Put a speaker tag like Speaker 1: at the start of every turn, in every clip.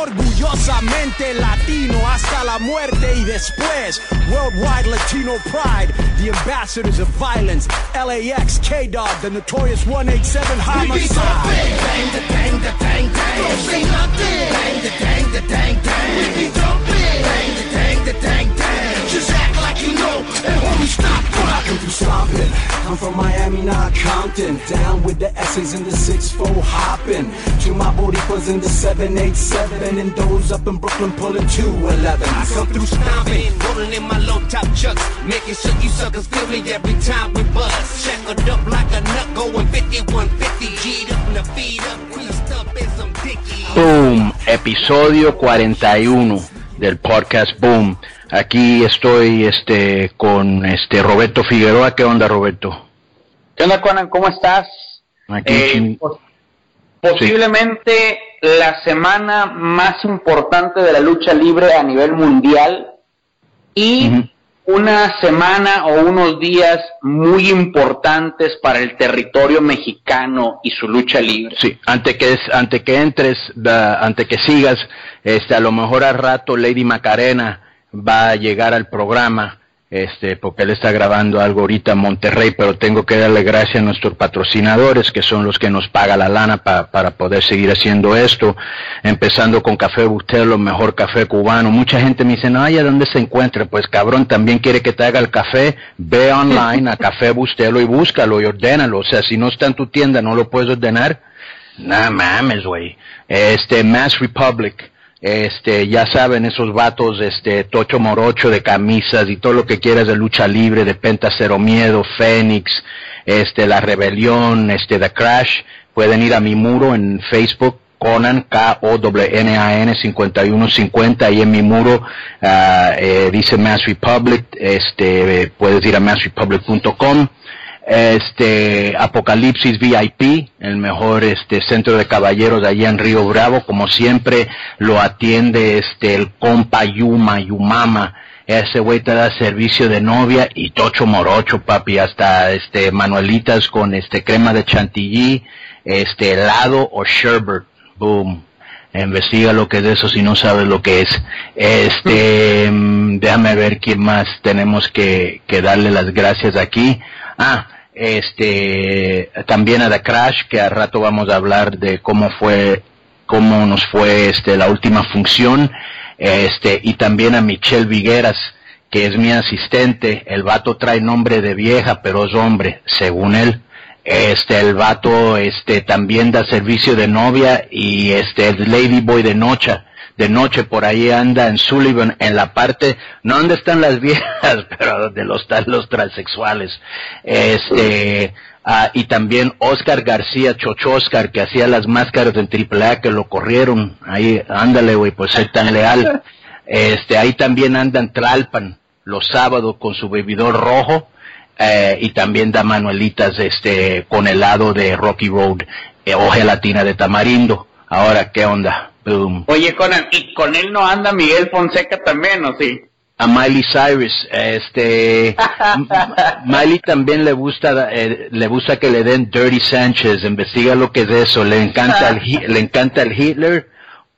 Speaker 1: Orgullosamente latino hasta la muerte y después. Worldwide Latino pride, the ambassadors of violence. LAX, K-Dog, the notorious 187 homicide.
Speaker 2: We be Bang the dang the dang dang. Don't say nothing. Bang the dang the dang dang. We be jumping. Bang the dang the dang dang. Just act like you know. And homie, stop
Speaker 1: Rockin' through stomping. I'm from Miami, not Compton. Down with the S's and the 6-4 hopping. To my Boricuas in the 787. And those up in Brooklyn pulling 211.
Speaker 2: I come through stomping, rolling in my low top chucks, making sure you suckers feel me every time we bust. Shackled up like a nut, going 5150, G'd up in the feed up, in.
Speaker 3: Boom, episodio 41 del podcast Boom. Aquí estoy este con este Roberto Figueroa. ¿Qué onda, Roberto?
Speaker 4: ¿Qué onda, Conan? ¿Cómo estás?
Speaker 3: Aquí
Speaker 4: Eh, pos- posiblemente la semana más importante de la lucha libre a nivel mundial y una semana o unos días muy importantes para el territorio mexicano y su lucha libre.
Speaker 3: Sí, antes que antes que entres, da- antes que sigas, este a lo mejor al rato Lady Macarena va a llegar al programa, este porque él está grabando algo ahorita en Monterrey, pero tengo que darle gracias a nuestros patrocinadores que son los que nos pagan la lana pa- para poder seguir haciendo esto, empezando con Café Bustelo, mejor café cubano. Mucha gente me dice, no, ¿y a dónde se encuentra? Pues cabrón, también quiere que te haga el café, ve online a Café Bustelo y búscalo y ordénalo. O sea, si no está en tu tienda, no lo puedes ordenar. No mames, güey. Este, Mass Republic. Este, ya saben, esos vatos, este, tocho morocho de camisas y todo lo que quieras de lucha libre, de Penta Cero Miedo, Fénix, este, La Rebelión, este, The Crash. Pueden ir a mi muro en Facebook, Conan, K-O-N-A-N 5150, ahí en mi muro, ah, eh, dice Mass Republic, este, puedes ir a massrepublic.com este Apocalipsis VIP, el mejor este centro de caballeros de allá en Río Bravo, como siempre lo atiende este el compa Yuma, Yumama, ese güey te da servicio de novia y tocho morocho, papi, hasta este manuelitas con este crema de chantilly, este helado o sherbet, boom. Investiga lo que es eso si no sabes lo que es. Este, mm, déjame ver quién más tenemos que, que darle las gracias aquí. Ah, este, también a The Crash, que al rato vamos a hablar de cómo fue, cómo nos fue este, la última función. Este, y también a Michelle Vigueras, que es mi asistente. El vato trae nombre de vieja, pero es hombre, según él. Este, el vato, este, también da servicio de novia y este, es ladyboy de noche. De noche por ahí anda en Sullivan, en la parte, no donde están las viejas, pero donde los están los transexuales. Este, ah, y también Oscar García, Chocho Oscar, que hacía las máscaras en AAA, que lo corrieron. Ahí, ándale, güey, pues ser tan leal. Este, ahí también andan Tralpan los sábados con su bebidor rojo eh, y también da manuelitas este con helado de Rocky Road eh, o gelatina de tamarindo. Ahora, ¿qué onda? Boom.
Speaker 4: Oye, Conan, ¿y con él no anda Miguel Fonseca también, o sí?
Speaker 3: A Miley Cyrus, este, Miley también le gusta, eh, le gusta que le den Dirty Sánchez, investiga lo que es eso, le encanta el, le encanta el Hitler,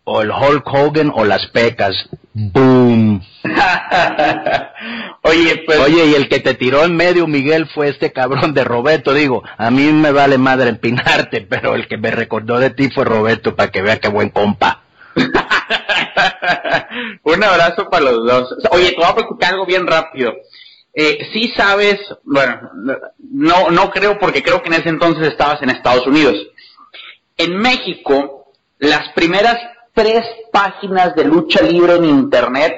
Speaker 3: o el Hulk Hogan, o las pecas. Boom.
Speaker 4: Oye, pues,
Speaker 3: Oye, y el que te tiró en medio, Miguel, fue este cabrón de Roberto. Digo, a mí me vale madre empinarte, pero el que me recordó de ti fue Roberto, para que vea qué buen compa.
Speaker 4: un abrazo para los dos. Oye, te voy a platicar algo bien rápido. Eh, sí sabes, bueno, no, no creo porque creo que en ese entonces estabas en Estados Unidos. En México, las primeras tres páginas de lucha libre en internet,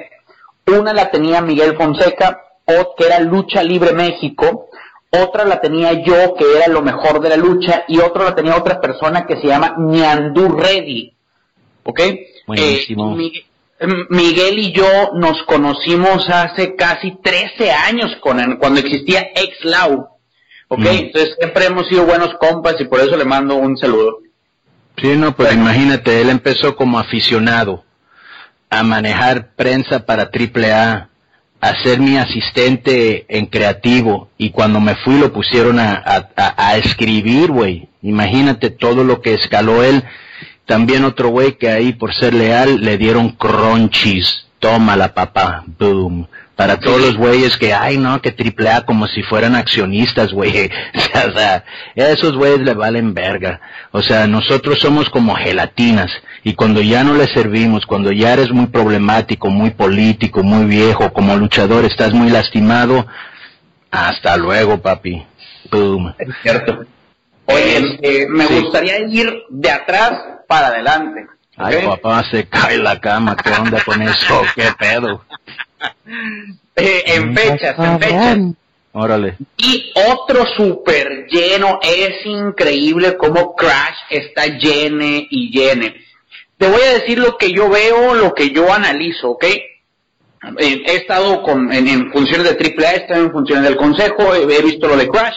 Speaker 4: una la tenía Miguel Fonseca, que era Lucha Libre México, otra la tenía yo, que era lo mejor de la lucha, y otra la tenía otra persona que se llama Ñandú Reddy. ¿Ok?
Speaker 3: Buenísimo.
Speaker 4: Eh, Miguel, Miguel y yo nos conocimos hace casi 13 años con, cuando existía Exlau. ¿Ok?
Speaker 3: Mm.
Speaker 4: Entonces siempre hemos sido buenos compas y por eso le mando un saludo.
Speaker 3: Sí, no, pues imagínate, él empezó como aficionado a manejar prensa para AAA, a ser mi asistente en creativo y cuando me fui lo pusieron a, a, a- a escribir, güey. Imagínate todo lo que escaló él También otro güey que ahí por ser leal le dieron crunchies. Tómala papá, boom. Para todos los güeyes que, ay no, que triple A como si fueran accionistas, güey. o sea, esos güeyes le valen verga. O sea, nosotros somos como gelatinas. Y cuando ya no le servimos, cuando ya eres muy problemático, muy político, muy viejo, como luchador, estás muy lastimado, hasta luego, papi. Boom.
Speaker 4: Es cierto. Oye, eh, me
Speaker 3: Sí.
Speaker 4: gustaría ir de atrás para adelante.
Speaker 3: Ay,
Speaker 4: ¿ok?
Speaker 3: papá, se cae la cama. ¿Qué onda con eso? ¿Qué pedo?
Speaker 4: Eh, en fechas, en fechas.
Speaker 3: Órale.
Speaker 4: Y otro super lleno, es increíble cómo Crash está llene y llene. Te voy a decir lo que yo veo, lo que yo analizo, ¿ok? Eh, he estado con, en, en funciones de AAA, he estado en funciones del consejo, he, he visto lo de Crash.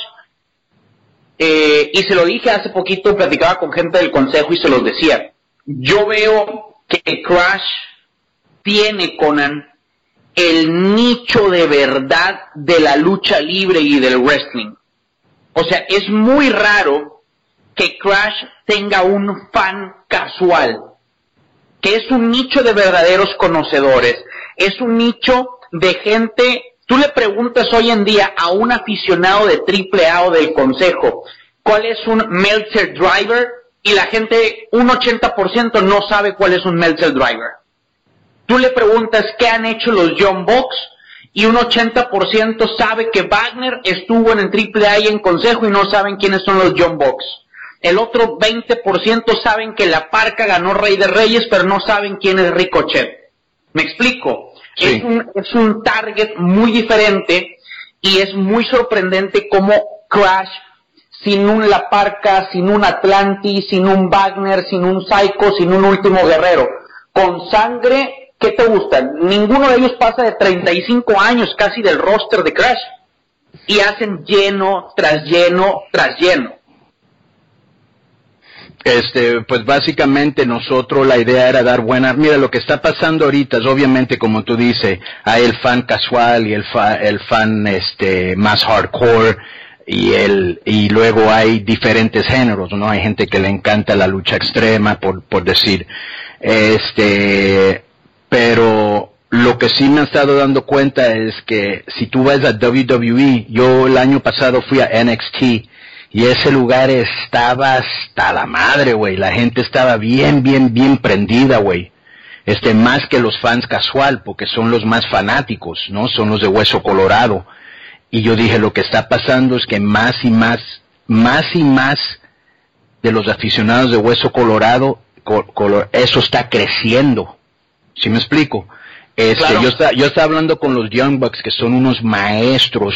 Speaker 4: Eh, y se lo dije hace poquito, platicaba con gente del consejo y se los decía. Yo veo que Crash tiene, Conan, el nicho de verdad de la lucha libre y del wrestling. O sea, es muy raro que Crash tenga un fan casual, que es un nicho de verdaderos conocedores, es un nicho de gente, tú le preguntas hoy en día a un aficionado de AAA o del consejo, ¿cuál es un Meltzer Driver? Y la gente, un 80% no sabe cuál es un Meltzer Driver. Tú le preguntas qué han hecho los John Box y un 80% sabe que Wagner estuvo en el AAA y en Consejo y no saben quiénes son los John Box. El otro 20% saben que la Parca ganó Rey de Reyes, pero no saben quién es Ricochet. ¿Me explico?
Speaker 3: Sí.
Speaker 4: Es, un, es un target muy diferente y es muy sorprendente cómo Crash, sin un La Parca, sin un Atlantis, sin un Wagner, sin un Psycho, sin un Último Guerrero, con sangre, ¿qué te gusta? Ninguno de ellos pasa de 35 años casi del roster de Crash. Y hacen lleno tras lleno tras lleno.
Speaker 3: Este, pues básicamente nosotros la idea era dar buena, mira lo que está pasando ahorita es obviamente como tú dices, hay el fan casual y el fa- el fan este más hardcore y el y luego hay diferentes géneros, ¿no? Hay gente que le encanta la lucha extrema por por decir este pero lo que sí me he estado dando cuenta es que si tú vas a WWE, yo el año pasado fui a NXT y ese lugar estaba hasta la madre, güey. La gente estaba bien, bien, bien prendida, güey. Este, más que los fans casual, porque son los más fanáticos, ¿no? Son los de hueso colorado. Y yo dije, lo que está pasando es que más y más, más y más de los aficionados de hueso colorado, co- color- eso está creciendo. ¿Sí me explico? Este,
Speaker 4: Claro.
Speaker 3: yo, está- yo estaba hablando con los Young Bucks, que son unos maestros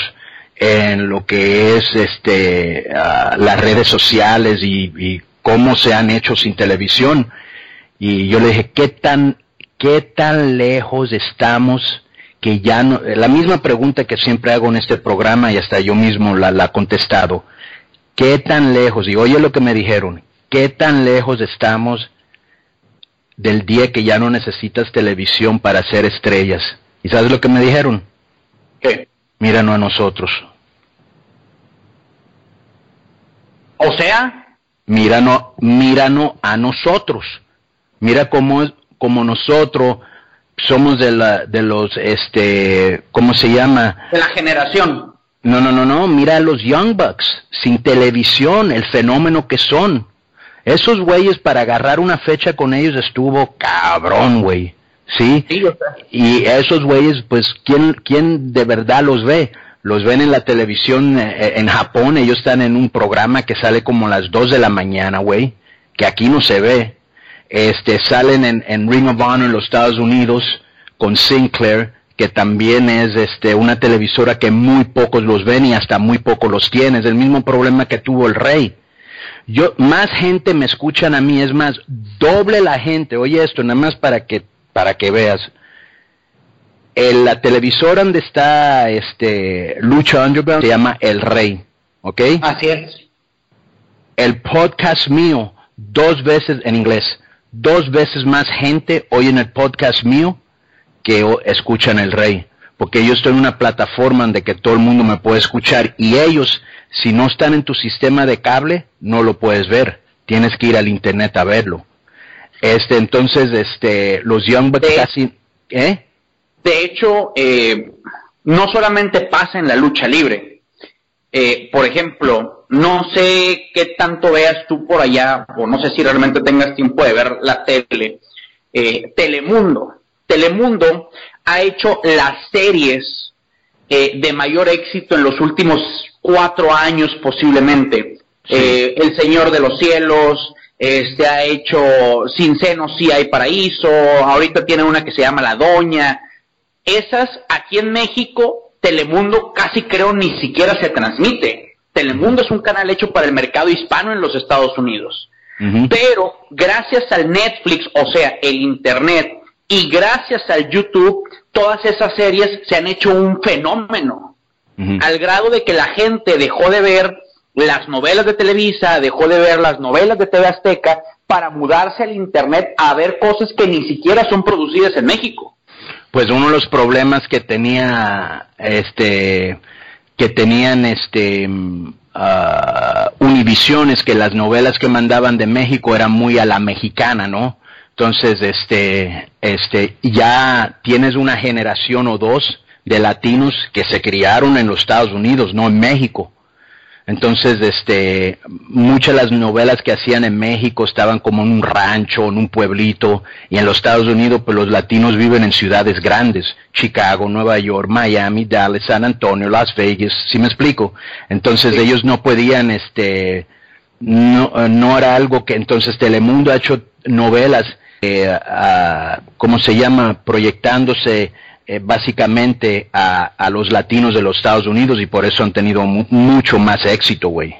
Speaker 3: en lo que es este ah, las redes sociales y, y cómo se han hecho sin televisión. Y yo le dije, ¿qué tan, qué tan lejos estamos que ya no, la misma pregunta que siempre hago en este programa y hasta yo mismo la, la he contestado. ¿Qué tan lejos? Y oye lo que me dijeron, ¿qué tan lejos estamos del día que ya no necesitas televisión para ser estrellas? ¿Y sabes lo que me dijeron?
Speaker 4: ¿Qué?
Speaker 3: Míranos a nosotros.
Speaker 4: O sea,
Speaker 3: Míranos, míranos a nosotros. Mira cómo, es- cómo nosotros somos de la, de los, este, ¿cómo se llama?
Speaker 4: de la generación.
Speaker 3: No, no, no, no, mira a los Young Bucks, sin televisión, el fenómeno que son. Esos güeyes para agarrar una fecha con ellos estuvo cabrón, güey. ¿Sí?
Speaker 4: Sí.
Speaker 3: Y esos güeyes, pues, ¿quién, ¿quién de verdad los ve? Los ven en la televisión eh, en Japón, ellos están en un programa que sale como a las 2 de la mañana, güey, que aquí no se ve. Este, salen en, en Ring of Honor en los Estados Unidos con Sinclair, que también es este, una televisora que muy pocos los ven y hasta muy pocos los tiene. Es el mismo problema que tuvo el rey. Yo, más gente me escuchan a mí, es más, doble la gente. Oye esto, nada más para que, para que veas. En la televisora donde está este Lucha Underground se llama El Rey, ¿ok?
Speaker 4: Así es.
Speaker 3: El podcast mío, dos veces en inglés, dos veces más gente oyen el podcast mío que escuchan El Rey. Porque yo estoy en una plataforma donde que todo el mundo me puede escuchar y ellos, si no están en tu sistema de cable, no lo puedes ver. Tienes que ir al internet a verlo. Este, entonces, este, los Young Bucks
Speaker 4: De-
Speaker 3: casi, ¿eh?
Speaker 4: De hecho, eh, no solamente pasa en la lucha libre. Eh, por ejemplo, no sé qué tanto veas tú por allá, o no sé si realmente tengas tiempo de ver la tele. Eh, Telemundo. Telemundo ha hecho las series eh, de mayor éxito en los últimos cuatro años posiblemente.
Speaker 3: Sí.
Speaker 4: Eh, El Señor de los Cielos, este ha hecho Sin Seno sí hay paraíso, ahorita tiene una que se llama La Doña. Esas aquí en México, Telemundo casi creo ni siquiera se transmite. Telemundo es un canal hecho para el mercado hispano en los Estados Unidos. Pero gracias al Netflix, o sea, el Internet, y gracias al YouTube, todas esas series se han hecho un fenómeno al grado de que la gente dejó de ver las novelas de Televisa, dejó de ver las novelas de TV Azteca para mudarse al Internet a ver cosas que ni siquiera son producidas en México.
Speaker 3: Pues uno de los problemas que tenía, este, que tenían, este, mm, ah, Univision es que las novelas que mandaban de México eran muy a la mexicana, ¿no? Entonces, este, este, ya tienes una generación o dos de latinos que se criaron en los Estados Unidos, no en México. Entonces, este, muchas de las novelas que hacían en México estaban como en un rancho, en un pueblito, y en los Estados Unidos, pues los latinos viven en ciudades grandes, Chicago, Nueva York, Miami, Dallas, San Antonio, Las Vegas, ¿sí me explico? Entonces ellos no podían, este, no, eh, no era algo que entonces Telemundo ha hecho novelas, eh, ¿cómo se llama? Proyectándose eh, básicamente a, a los latinos de los Estados Unidos y por eso han tenido mu- mucho más éxito, güey.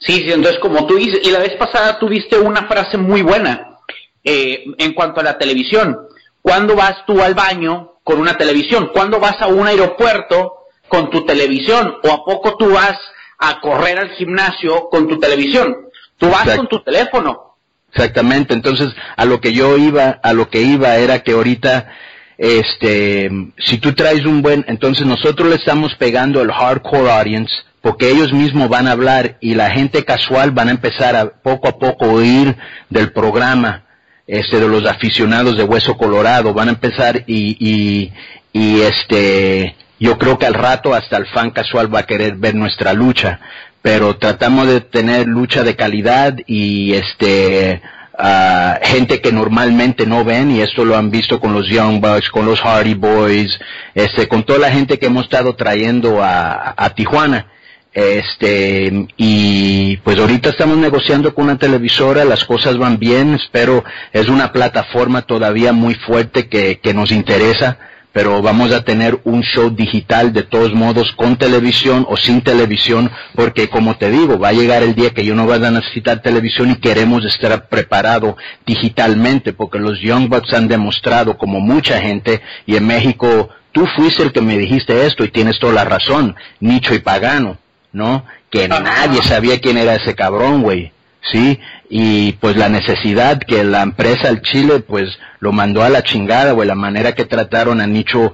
Speaker 4: Sí, sí, entonces como tú dices, y la vez pasada tuviste una frase muy buena eh, en cuanto a la televisión. ¿Cuándo vas tú al baño con una televisión? ¿Cuándo vas a un aeropuerto con tu televisión? ¿O a poco tú vas a correr al gimnasio con tu televisión? Tú vas
Speaker 3: Exacto.
Speaker 4: con tu teléfono.
Speaker 3: Exactamente, entonces a lo que yo iba, a lo que iba era que ahorita, este, si tú traes un buen, entonces nosotros le estamos pegando al hardcore audience, porque ellos mismos van a hablar y la gente casual van a empezar a poco a poco oír del programa, este, de los aficionados de Hueso Colorado, van a empezar y, y, y este, yo creo que al rato hasta el fan casual va a querer ver nuestra lucha, pero tratamos de tener lucha de calidad y este ah, gente que normalmente no ven y esto lo han visto con los Young Bucks, con los Hardy Boys, este, con toda la gente que hemos estado trayendo a, a Tijuana. Este, y pues ahorita estamos negociando con una televisora, las cosas van bien, espero, es una plataforma todavía muy fuerte que, que nos interesa, pero vamos a tener un show digital de todos modos con televisión o sin televisión, porque como te digo, va a llegar el día que yo no vaya a necesitar televisión y queremos estar preparado digitalmente, porque los Young Bucks han demostrado, como mucha gente, y en México, tú fuiste el que me dijiste esto y tienes toda la razón, Nicho y Pagano, ¿no? Que nadie sabía quién era ese cabrón, güey. ¿Sí? Y pues la necesidad que la empresa el Chile pues lo mandó a la chingada, güey, la manera que trataron a Nicho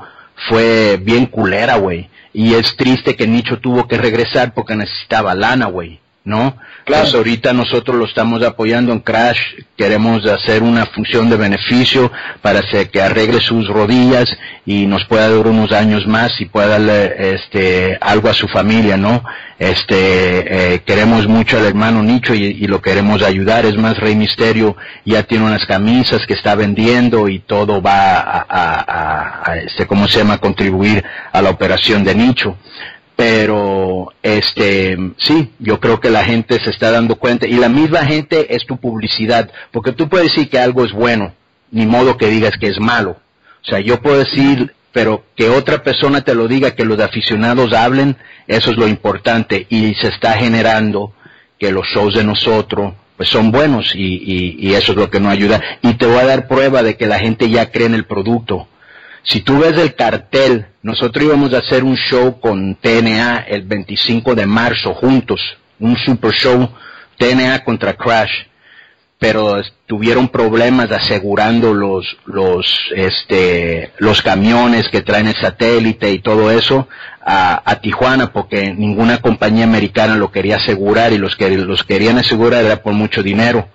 Speaker 3: fue bien culera, güey. Y es triste que Nicho tuvo que regresar porque necesitaba lana, güey, ¿no?
Speaker 4: Claro.
Speaker 3: Pues ahorita nosotros lo estamos apoyando en Crash, queremos hacer una función de beneficio para que arregle sus rodillas y nos pueda dar unos años más y pueda darle este algo a su familia, ¿no? Este eh, queremos mucho al hermano Nicho y, y lo queremos ayudar, es más Rey Misterio ya tiene unas camisas que está vendiendo y todo va a, a, a- a, este cómo se llama contribuir a la operación de Nicho pero este sí yo creo que la gente se está dando cuenta y la misma gente es tu publicidad porque tú puedes decir que algo es bueno ni modo que digas que es malo. O sea yo puedo decir pero que otra persona te lo diga que los aficionados hablen eso es lo importante y se está generando que los shows de nosotros pues son buenos y, y, eso es lo que nos ayuda. Y te voy a dar prueba de que la gente ya cree en el producto si tú ves el cartel, nosotros íbamos a hacer un show con TNA el 25 de marzo juntos, un super show TNA contra Crash, pero tuvieron problemas asegurando los los este los camiones que traen el satélite y todo eso a, a Tijuana porque ninguna compañía americana lo quería asegurar y los que los querían asegurar era por mucho dinero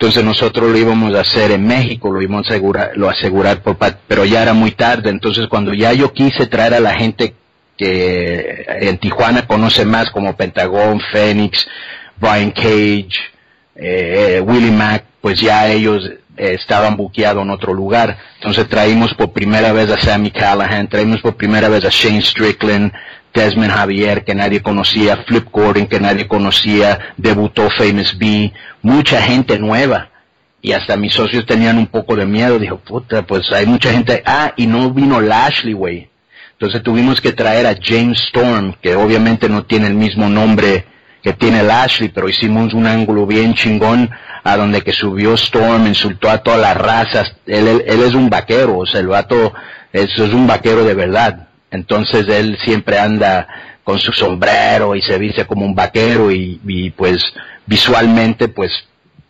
Speaker 3: Entonces nosotros lo íbamos a hacer en México, lo íbamos a asegurar, lo asegurar por, pero ya era muy tarde. Entonces cuando ya yo quise traer a la gente que en Tijuana conoce más como Pentagon, Phoenix, Brian Cage, eh, Willie Mack, pues ya ellos eh, estaban buqueados en otro lugar. Entonces traímos por primera vez a Sammy Callahan, traímos por primera vez a Shane Strickland, Desmond Javier, que nadie conocía, Flip Gordon, que nadie conocía, debutó Famous B, mucha gente nueva. Y hasta mis socios tenían un poco de miedo, dijo, puta, pues hay mucha gente, ah, y no vino Lashley, güey. Entonces tuvimos que traer a James Storm, que obviamente no tiene el mismo nombre que tiene Lashley, pero hicimos un ángulo bien chingón a donde que subió Storm, insultó a todas las razas, él, él, él es un vaquero, o sea, el vato, eso es un vaquero de verdad. Entonces él siempre anda con su sombrero y se viste como un vaquero y, pues visualmente pues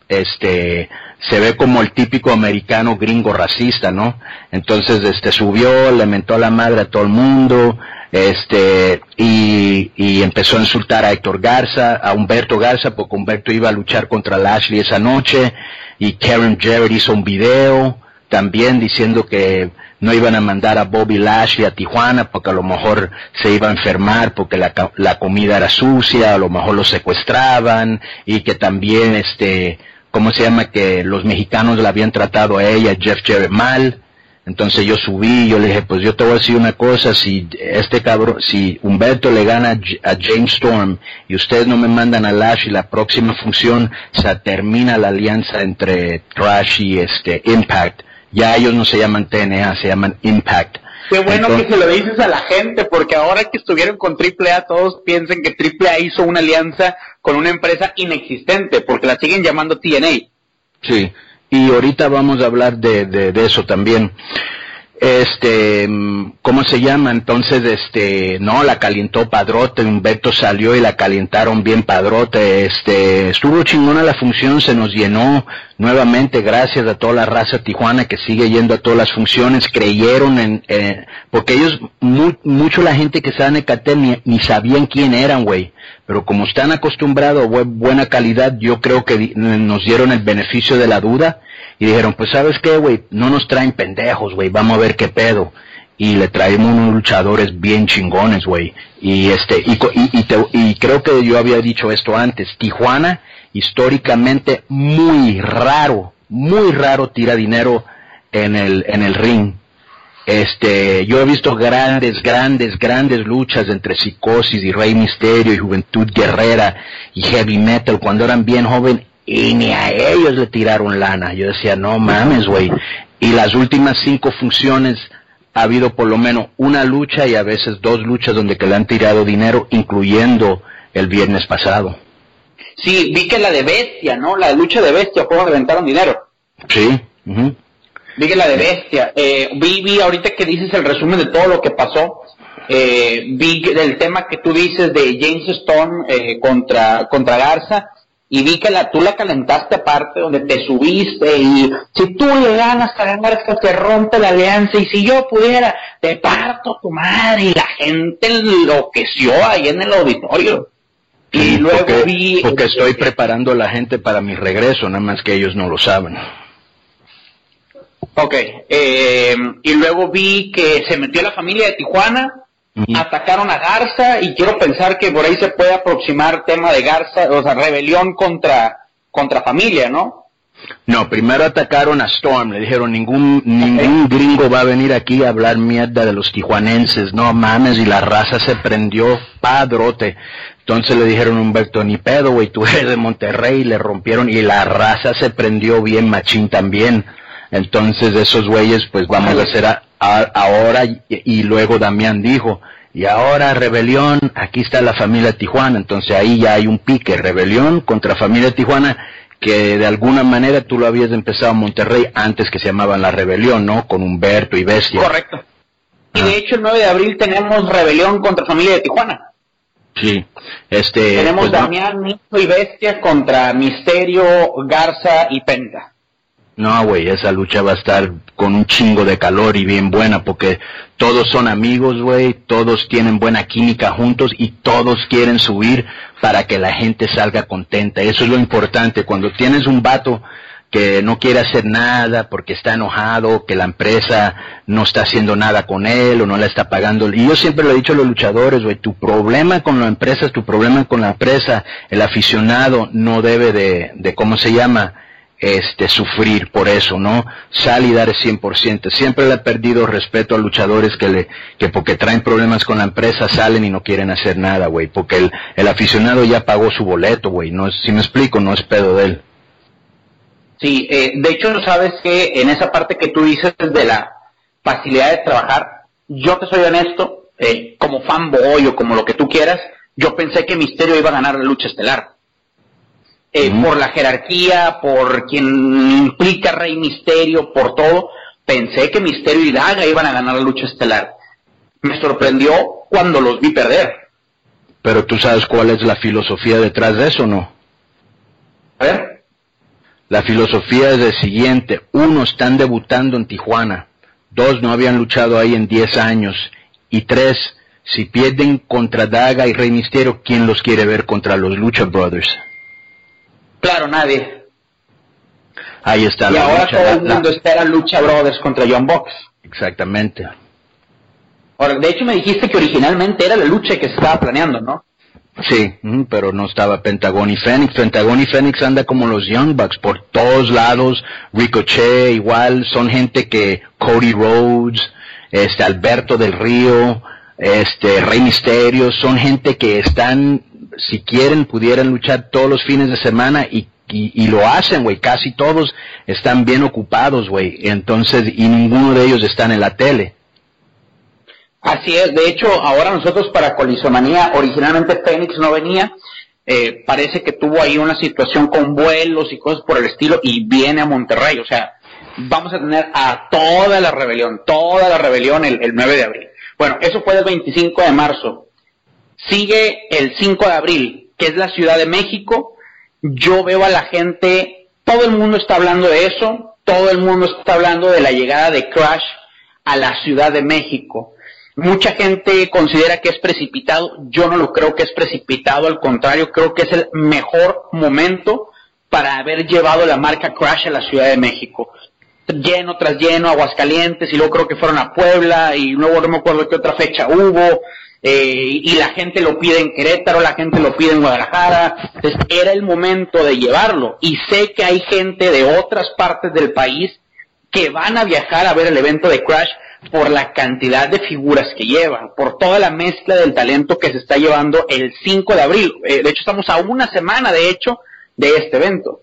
Speaker 3: este se ve como el típico americano gringo racista, ¿no? Entonces este subió, le mentó a la madre a todo el mundo, este y, y empezó a insultar a Héctor Garza, a Humberto Garza, porque Humberto iba a luchar contra Lashley esa noche y Karen Jarrett hizo un video también diciendo que no iban a mandar a Bobby Lashley a Tijuana porque a lo mejor se iba a enfermar porque la, la comida era sucia, a lo mejor lo secuestraban y que también este, ¿cómo se llama? Que los mexicanos la habían tratado a ella, Jeff Jarrett, mal. Entonces yo subí, yo le dije, pues yo te voy a decir una cosa, si este cabrón, si Humberto le gana a James Storm y ustedes no me mandan a Lashley la próxima función, se termina la alianza entre Trash y este Impact ya ellos no se llaman TNA, se llaman Impact.
Speaker 4: Qué bueno Entonces, que se lo dices a la gente, porque ahora que estuvieron con AAA, todos piensan que AAA hizo una alianza con una empresa inexistente, porque la siguen llamando TNA.
Speaker 3: Sí, y ahorita vamos a hablar de, de, de eso también este, ¿cómo se llama? Entonces, este, no, la calentó Padrote, Humberto salió y la calentaron bien Padrote, este, estuvo chingona la función, se nos llenó nuevamente, gracias a toda la raza tijuana que sigue yendo a todas las funciones, creyeron en, eh, porque ellos, mu mucho la gente que estaba en Ecatel ni, ni sabían quién eran, güey, pero como están acostumbrados a buena calidad, yo creo que nos dieron el beneficio de la duda, y dijeron, pues sabes qué, güey, no nos traen pendejos, güey, vamos a ver qué pedo. Y le traemos unos luchadores bien chingones, güey. Y este, y, y, y, te, y creo que yo había dicho esto antes, Tijuana, históricamente muy raro, muy raro tira dinero en el, en el ring. Este, yo he visto grandes, grandes, grandes luchas entre Psicosis y Rey Misterio y Juventud Guerrera y Heavy Metal cuando eran bien jóvenes y ni a ellos le tiraron lana. Yo decía, no mames, güey. Y las últimas cinco funciones ha habido por lo menos una lucha y a veces dos luchas donde que le han tirado dinero, incluyendo el viernes pasado.
Speaker 4: Sí, vi que la de Bestia, ¿no? La lucha de Bestia, ¿cómo reventaron dinero?
Speaker 3: Sí. Uh -huh.
Speaker 4: Vi que la de Bestia. Eh, vi, vi ahorita que dices el resumen de todo lo que pasó. Eh, vi el tema que tú dices de James Stone eh, contra, contra Garza y vi que la, tú la calentaste aparte, donde te subiste y si tú le ganas a ganar que te rompe la alianza y si yo pudiera, te parto tu madre y la gente enloqueció ahí en el auditorio. Y
Speaker 3: Sí,
Speaker 4: luego
Speaker 3: porque,
Speaker 4: vi...
Speaker 3: porque estoy preparando a la gente para mi regreso, nada más que ellos no lo saben.
Speaker 4: Ok, eh, y luego vi que se metió la familia de Tijuana. Atacaron a Garza y quiero pensar que por ahí se puede aproximar tema de Garza, o sea, rebelión contra, contra familia, ¿no?
Speaker 3: No, primero atacaron a Storm, le dijeron ningún ningún gringo va a venir aquí a hablar mierda de los tijuanenses, no mames, y la raza se prendió padrote. Entonces le dijeron Humberto, ni pedo, güey, tú eres de Monterrey, y le rompieron, y la raza se prendió bien machín también. Entonces esos güeyes, pues vamos a hacer a- a- ahora, y, y luego Damián dijo, y ahora rebelión, aquí está la familia Tijuana, entonces ahí ya hay un pique, rebelión contra familia Tijuana, que de alguna manera tú lo habías empezado en Monterrey antes que se llamaban la rebelión, ¿no? Con Humberto y Bestia.
Speaker 4: Correcto. Y
Speaker 3: Ah.
Speaker 4: de hecho el 9 de abril tenemos rebelión contra familia de Tijuana.
Speaker 3: Sí. Este,
Speaker 4: tenemos
Speaker 3: pues,
Speaker 4: Damián, Nico y Bestia contra Misterio, Garza y Penta.
Speaker 3: No, güey, esa lucha va a estar con un chingo de calor y bien buena porque todos son amigos, güey, todos tienen buena química juntos y todos quieren subir para que la gente salga contenta. Eso es lo importante. Cuando tienes un vato que no quiere hacer nada porque está enojado, que la empresa no está haciendo nada con él o no le está pagando. Y yo siempre le he dicho a los luchadores, güey, tu problema con la empresa es tu problema con la empresa. El aficionado no debe de, de ¿cómo se llama? Este, sufrir por eso, ¿no? Sal y dar el 100%. Siempre le he perdido respeto a luchadores que le, que porque traen problemas con la empresa salen y no quieren hacer nada, güey, porque el, el aficionado ya pagó su boleto, güey, no si me explico, no es pedo de él.
Speaker 4: Sí, eh, de hecho, sabes que en esa parte que tú dices de la facilidad de trabajar, yo te soy honesto, eh, como fanboy o como lo que tú quieras, yo pensé que Misterio iba a ganar la lucha estelar. Eh, por la jerarquía, por quien implica Rey Misterio, por todo, pensé que Misterio y Daga iban a ganar la lucha estelar. Me sorprendió cuando los vi perder.
Speaker 3: Pero tú sabes cuál es la filosofía detrás de eso, ¿no?
Speaker 4: A ver.
Speaker 3: La filosofía es el siguiente. Uno, están debutando en Tijuana. Dos, no habían luchado ahí en diez años. Y tres, si pierden contra Daga y Rey Misterio, ¿quién los quiere ver contra los Lucha Brothers?
Speaker 4: Claro, nadie.
Speaker 3: Ahí está
Speaker 4: y
Speaker 3: la
Speaker 4: ahora
Speaker 3: lucha.
Speaker 4: todo
Speaker 3: la-
Speaker 4: el
Speaker 3: la-
Speaker 4: mundo espera Lucha Brothers contra John Box.
Speaker 3: Exactamente.
Speaker 4: Ahora, de hecho me dijiste que originalmente era la lucha que se estaba planeando, ¿no?
Speaker 3: Sí, pero no estaba Pentagón y Fénix. Pentagón y Fénix anda como los Young Bucks por todos lados. Ricochet igual, son gente que Cody Rhodes, este Alberto del Río, este Rey Misterio, son gente que están, si quieren, pudieran luchar todos los fines de semana y, lo hacen, güey. Casi todos están bien ocupados, güey. Entonces, y ninguno de ellos están en la tele.
Speaker 4: Así es, de hecho, ahora nosotros para Colisomanía, originalmente Fénix no venía, eh, parece que tuvo ahí una situación con vuelos y cosas por el estilo y viene a Monterrey, o sea, vamos a tener a toda la rebelión, toda la rebelión el, el 9 de abril. Bueno, eso fue el 25 de marzo. Sigue el 5 de abril, que es la Ciudad de México. Yo veo a la gente, todo el mundo está hablando de eso, todo el mundo está hablando de la llegada de Crash a la Ciudad de México. Mucha gente considera que es precipitado, yo no lo creo que es precipitado, al contrario, creo que es el mejor momento para haber llevado la marca Crash a la Ciudad de México. Lleno tras lleno, Aguascalientes, y luego creo que fueron a Puebla, y luego no me acuerdo qué otra fecha hubo, eh, y la gente lo pide en Querétaro, la gente lo pide en Guadalajara, entonces era el momento de llevarlo, y sé que hay gente de otras partes del país que van a viajar a ver el evento de Crash por la cantidad de figuras que llevan, por toda la mezcla del talento que se está llevando el 5 de abril. Eh, de hecho, estamos a una semana, de hecho, de este evento.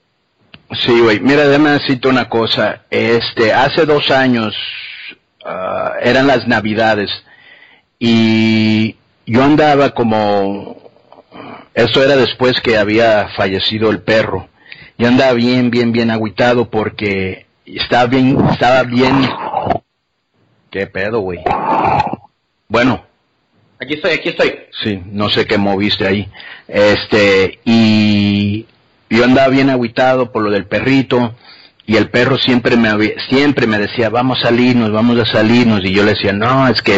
Speaker 3: Sí, güey. Mira, déjame decirte una cosa. Este, hace dos años ah, eran las Navidades y yo andaba como, eso era después que había fallecido el perro. Yo andaba bien, bien, bien agüitado porque estaba bien, estaba bien. ¿Qué pedo, güey? Bueno,
Speaker 4: Aquí estoy, aquí estoy.
Speaker 3: Sí, no sé qué moviste ahí. Este, y yo andaba bien agüitado por lo del perrito, y el perro siempre me había- siempre me decía, vamos a salirnos, vamos a salirnos, y yo le decía, no, es que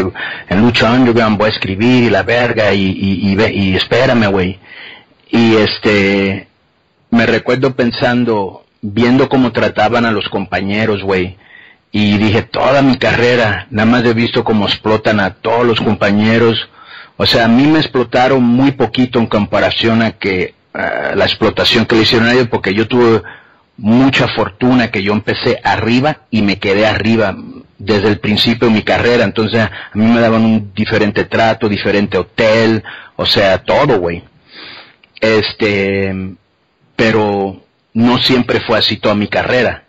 Speaker 3: en Lucha Underground voy a escribir y la verga, y, y, y, ve- y espérame, güey. Y este, me recuerdo pensando, viendo cómo trataban a los compañeros, güey. Y dije, toda mi carrera, nada más he visto cómo explotan a todos los compañeros. O sea, a mí me explotaron muy poquito en comparación a que ah, la explotación que le hicieron a ellos, porque yo tuve mucha fortuna que yo empecé arriba y me quedé arriba desde el principio de mi carrera. Entonces, a mí me daban un diferente trato, diferente hotel, o sea, todo, güey. Este, pero no siempre fue así toda mi carrera.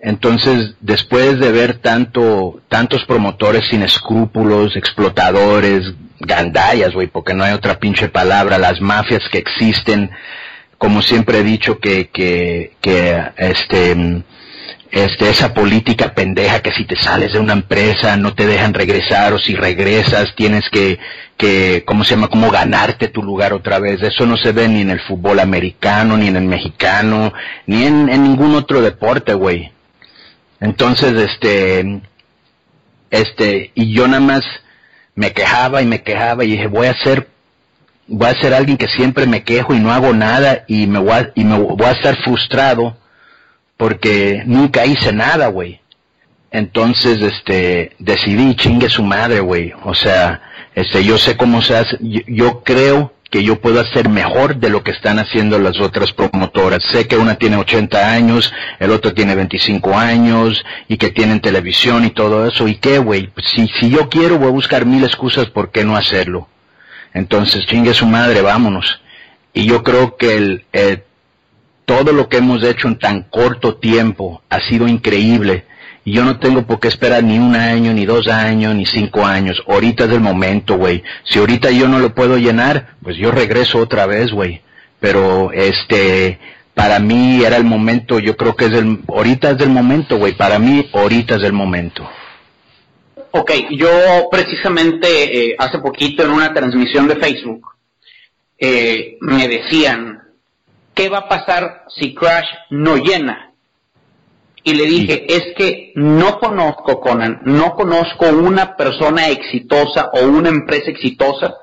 Speaker 3: Entonces, después de ver tanto, tantos promotores sin escrúpulos, explotadores, gandallas, güey, porque no hay otra pinche palabra, las mafias que existen, como siempre he dicho que, que, que, este, este, esa política pendeja que si te sales de una empresa no te dejan regresar o si regresas tienes que, que, ¿cómo se llama? Como ganarte tu lugar otra vez. Eso no se ve ni en el fútbol americano, ni en el mexicano, ni en, en ningún otro deporte, güey. Entonces, este, este, y yo nada más me quejaba y me quejaba y dije, voy a ser, voy a ser alguien que siempre me quejo y no hago nada y me voy a, y me voy a estar frustrado porque nunca hice nada, güey. Entonces, este, decidí chingue su madre, güey. O sea, este, yo sé cómo se hace, yo, yo creo que yo puedo hacer mejor de lo que están haciendo las otras promotoras. Sé que una tiene 80 años, el otro tiene 25 años y que tienen televisión y todo eso. ¿Y qué, güey? Pues si, si yo quiero voy a buscar mil excusas por qué no hacerlo. Entonces, chingue su madre, vámonos. Y yo creo que el, eh, todo lo que hemos hecho en tan corto tiempo ha sido increíble y yo no tengo por qué esperar ni un año, ni dos años, ni cinco años. Ahorita es el momento, güey. Si ahorita yo no lo puedo llenar, pues yo regreso otra vez, güey. Pero, este, para mí era el momento, yo creo que es el, ahorita es el momento, güey. Para mí, ahorita es el momento.
Speaker 4: Ok, yo precisamente eh, hace poquito en una transmisión de Facebook eh, me decían, ¿qué va a pasar si Crash no llena? y le dije, es que no conozco, Conan, no conozco una persona exitosa o una empresa exitosa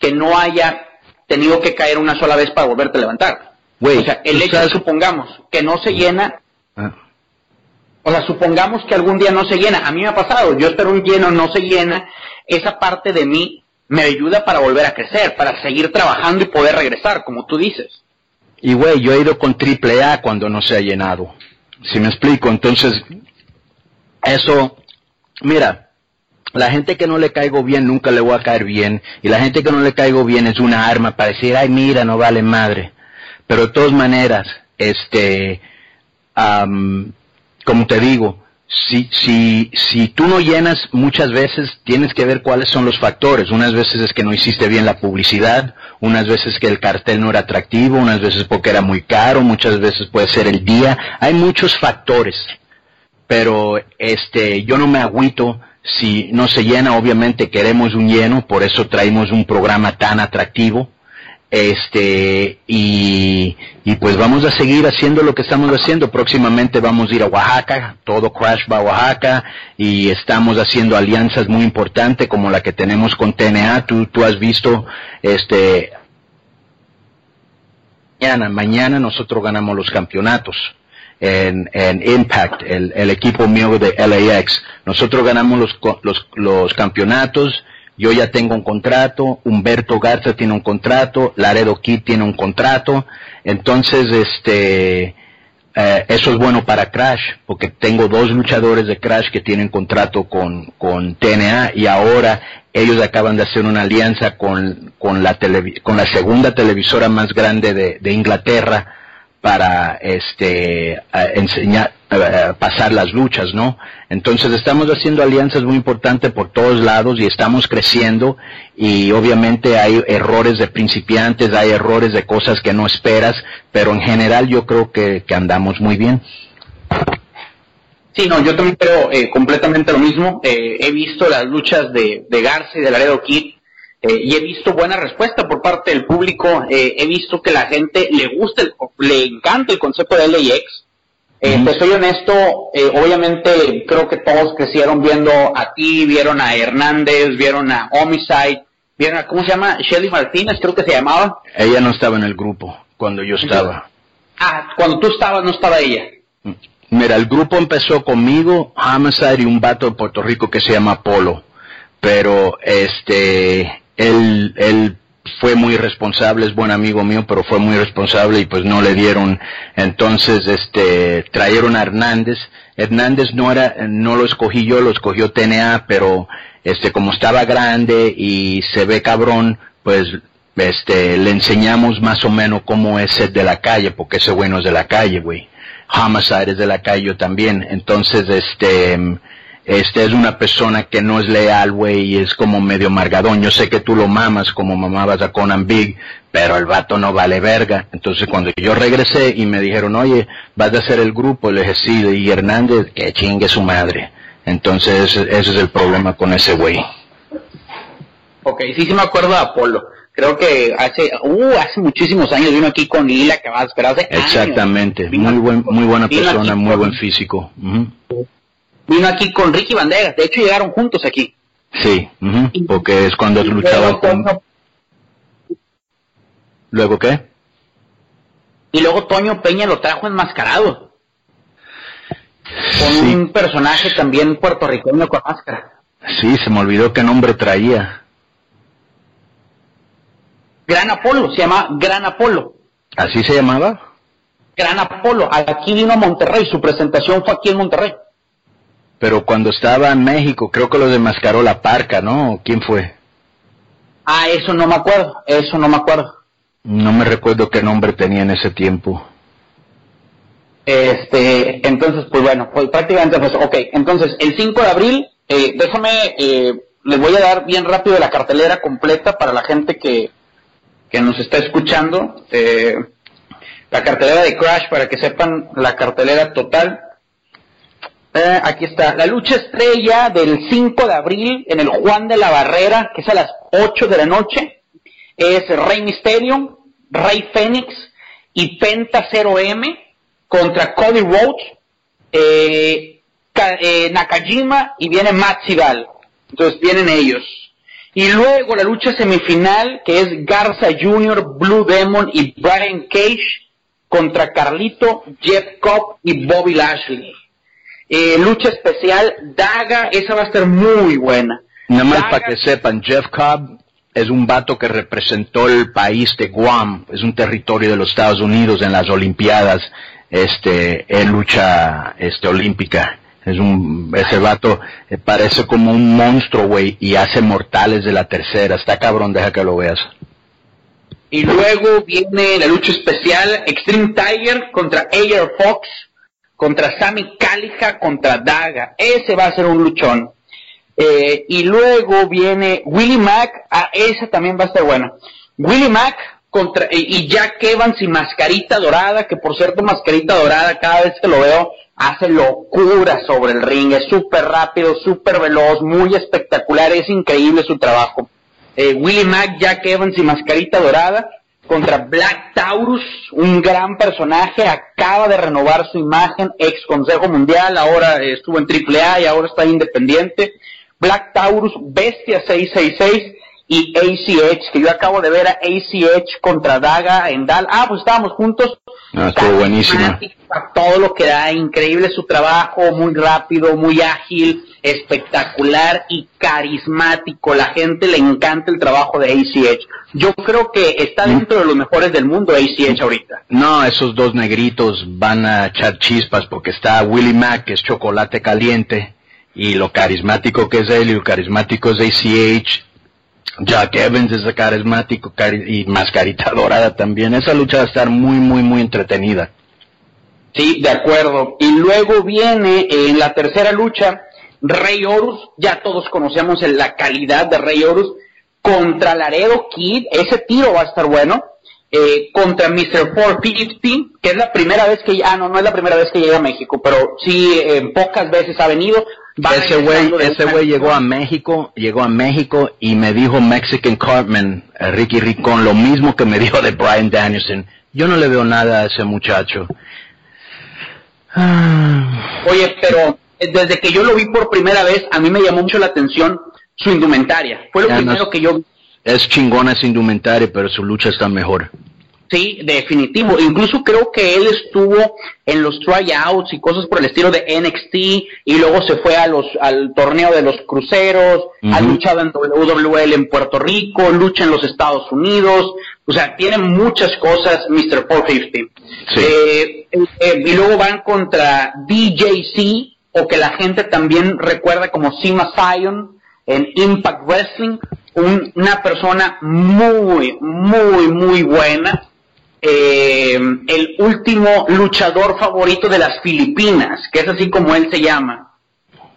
Speaker 4: que no haya tenido que caer una sola vez para volverte a levantar. o sea, el hecho de supongamos que no se llena, ah. O sea, supongamos que algún día no se llena, a mí me ha pasado, yo espero un lleno, no se llena, esa parte de mí me ayuda para volver a crecer, para seguir trabajando y poder regresar, como tú dices.
Speaker 3: Y güey, yo he ido con triple A cuando no se ha llenado. Si me explico, entonces, eso, mira, la gente que no le caigo bien nunca le voy a caer bien, y la gente que no le caigo bien es una arma para decir, ay, mira, no vale madre. Pero de todas maneras, este, como te digo, si, si, si tú no llenas muchas veces, tienes que ver cuáles son los factores. Unas veces es que no hiciste bien la publicidad, unas veces que el cartel no era atractivo, unas veces porque era muy caro, muchas veces puede ser el día. Hay muchos factores, pero este, yo no me agüito si no se llena. Obviamente queremos un lleno, por eso traemos un programa tan atractivo este, y, y pues vamos a seguir haciendo lo que estamos haciendo. Próximamente vamos a ir a Oaxaca, todo Crash va a Oaxaca y estamos haciendo alianzas muy importantes como la que tenemos con TNA. Tú, tú has visto, este, mañana, mañana nosotros ganamos los campeonatos. En, en Impact, el, el equipo mío de LAX. Nosotros ganamos los, los, los campeonatos yo ya tengo un contrato, Humberto Garza tiene un contrato, Laredo Kid tiene un contrato, entonces este eh, eso es bueno para Crash, porque tengo dos luchadores de Crash que tienen contrato con, con TNA y ahora ellos acaban de hacer una alianza con, con, la, con la segunda televisora más grande de, de Inglaterra para este enseñar pasar las luchas, ¿no? Entonces estamos haciendo alianzas muy importantes por todos lados y estamos creciendo y obviamente hay errores de principiantes, hay errores de cosas que no esperas, pero en general yo creo que, andamos muy bien.
Speaker 4: Sí, no, yo también creo eh, completamente lo mismo. Eh, he visto las luchas de, de Garza y de Laredo Kid eh, y he visto buena respuesta por parte del público. Eh, he visto que la gente le gusta, le encanta el concepto de LAX. Eh, Te soy honesto, eh, obviamente creo que todos crecieron viendo a ti, vieron a Hernández, vieron a Homicide, vieron a, ¿cómo se llama? Shelly Martínez, creo que se llamaba.
Speaker 3: Ella no estaba en el grupo cuando yo estaba.
Speaker 4: Ah, cuando tú estabas no estaba ella.
Speaker 3: Mm. Mira, el grupo empezó conmigo, Homicide y un vato de Puerto Rico que se llama Polo. Pero, este, él, él fue muy responsable, es buen amigo mío, pero fue muy responsable y pues no le dieron. Entonces, este, trajeron a Hernández. Hernández no era, no lo escogí yo, lo escogió TNA, pero este, como estaba grande y se ve cabrón, pues, este, le enseñamos más o menos cómo es ser de la calle, porque ese bueno es de la calle, güey. Homicide es de la calle también. Entonces, este, este es una persona que no es leal, güey, y es como medio margadón. Yo sé que tú lo mamas como mamabas a Conan Big, pero el vato no vale verga. Entonces cuando yo regresé y me dijeron, oye, vas a hacer el grupo, le dije, sí, y Hernández, que chingue su madre. Entonces ese, es el problema con ese güey.
Speaker 4: Ok, sí, sí me acuerdo de Apolo. Creo que hace, uh, hace muchísimos años vino aquí con Lila, que vas a esperar hace
Speaker 3: Exactamente, muy buen, muy buena persona, muy buen físico
Speaker 4: vino aquí con Ricky Banderas. De hecho, llegaron juntos aquí.
Speaker 3: Sí, porque es cuando luchaban con... ¿Luego qué?
Speaker 4: Y luego Toño Peña lo trajo enmascarado. con un personaje también puertorriqueño con máscara.
Speaker 3: Sí, se me olvidó qué nombre traía.
Speaker 4: Gran Apolo, se llama Gran Apolo.
Speaker 3: ¿Así se llamaba?
Speaker 4: Gran Apolo. Aquí vino a Monterrey, su presentación fue aquí en Monterrey.
Speaker 3: Pero cuando estaba en México, creo que lo demascaró la parca, ¿no? ¿Quién fue?
Speaker 4: Ah, eso no me acuerdo, eso no me acuerdo.
Speaker 3: No me recuerdo qué nombre tenía en ese tiempo.
Speaker 4: Este, entonces, pues bueno, pues prácticamente, pues, ok, entonces, el 5 de abril, eh, déjame, eh, les voy a dar bien rápido la cartelera completa para la gente que, que nos está escuchando. Eh, la cartelera de Crash para que sepan la cartelera total. Eh, aquí está, la lucha estrella del 5 de abril en el Juan de la Barrera, que es a las 8 de la noche, es Rey Mysterio, Rey Fénix y Penta 0M contra Cody Rhodes, eh, eh, Nakajima y viene Matt Entonces vienen ellos. Y luego la lucha semifinal, que es Garza Jr., Blue Demon y Brian Cage contra Carlito, Jeff Cobb y Bobby Lashley. Eh, lucha especial, Daga, esa va a estar muy buena.
Speaker 3: Nada más para que sepan, Jeff Cobb es un vato que representó el país de Guam, es un territorio de los Estados Unidos en las Olimpiadas, este, en lucha, este, olímpica. Es un, ese vato eh, parece como un monstruo, güey, y hace mortales de la tercera. Está cabrón, deja que lo veas.
Speaker 4: Y luego viene la lucha especial Extreme Tiger contra Ayer Fox, contra Sammy Calija, contra Daga. Ese va a ser un luchón. Eh, y luego viene Willie Mack, ah, esa también va a ser buena. Willie Mack contra, y Jack Evans y Mascarita Dorada, que por cierto Mascarita Dorada cada vez que lo veo hace locura sobre el ring, es súper rápido, súper veloz, muy espectacular, es increíble su trabajo eh, Willie Mack, Jack Evans y Mascarita Dorada contra Black Taurus, un gran personaje, acaba de renovar su imagen, ex Consejo Mundial, ahora estuvo en AAA y ahora está independiente. Black Taurus, Bestia 666 y ACH, que yo acabo de ver a ACH contra Daga en Dal. Ah, pues estábamos juntos.
Speaker 3: Ah, estuvo buenísima.
Speaker 4: Todo lo que da, increíble su trabajo, muy rápido, muy ágil, espectacular y carismático. La gente le encanta el trabajo de ACH. Yo creo que está mm. dentro de los mejores del mundo ACH ahorita.
Speaker 3: No, esos dos negritos van a echar chispas porque está Willie Mack, que es chocolate caliente, y lo carismático que es él y lo carismático es ACH. Jack Evans es carismático y mascarita dorada también. Esa lucha va a estar muy, muy, muy entretenida.
Speaker 4: Sí, de acuerdo. Y luego viene en la tercera lucha Rey Horus, ya todos conocemos la calidad de Rey Horus, contra Laredo Kid, ese tiro va a estar bueno, eh, contra Mr. 450, que es la primera vez que, ah, no, no es la primera vez que llega a México, pero sí, eh, pocas veces ha venido.
Speaker 3: ese güey, ese güey llegó a México, llegó a México y me dijo Mexican Cartman, eh, Ricky Ricón, lo mismo que me dijo de Brian Danielson. Yo no le veo nada a ese muchacho.
Speaker 4: Oye, pero desde que yo lo vi por primera vez, a mí me llamó mucho la atención su indumentaria. Fue lo primero que yo
Speaker 3: Es chingona su indumentaria, pero su lucha está mejor.
Speaker 4: Sí, definitivo. Incluso creo que él estuvo en los tryouts y cosas por el estilo de NXT y luego se fue a los, al torneo de los cruceros, ha luchado en WWL en Puerto Rico, lucha en los Estados Unidos. O sea, tiene muchas cosas Mr. 450. Eh, eh, y luego van contra DJC, o que la gente también recuerda como Sima Zion en Impact Wrestling, una persona muy, muy, muy buena. Eh, el último luchador favorito de las Filipinas, que es así como él se llama.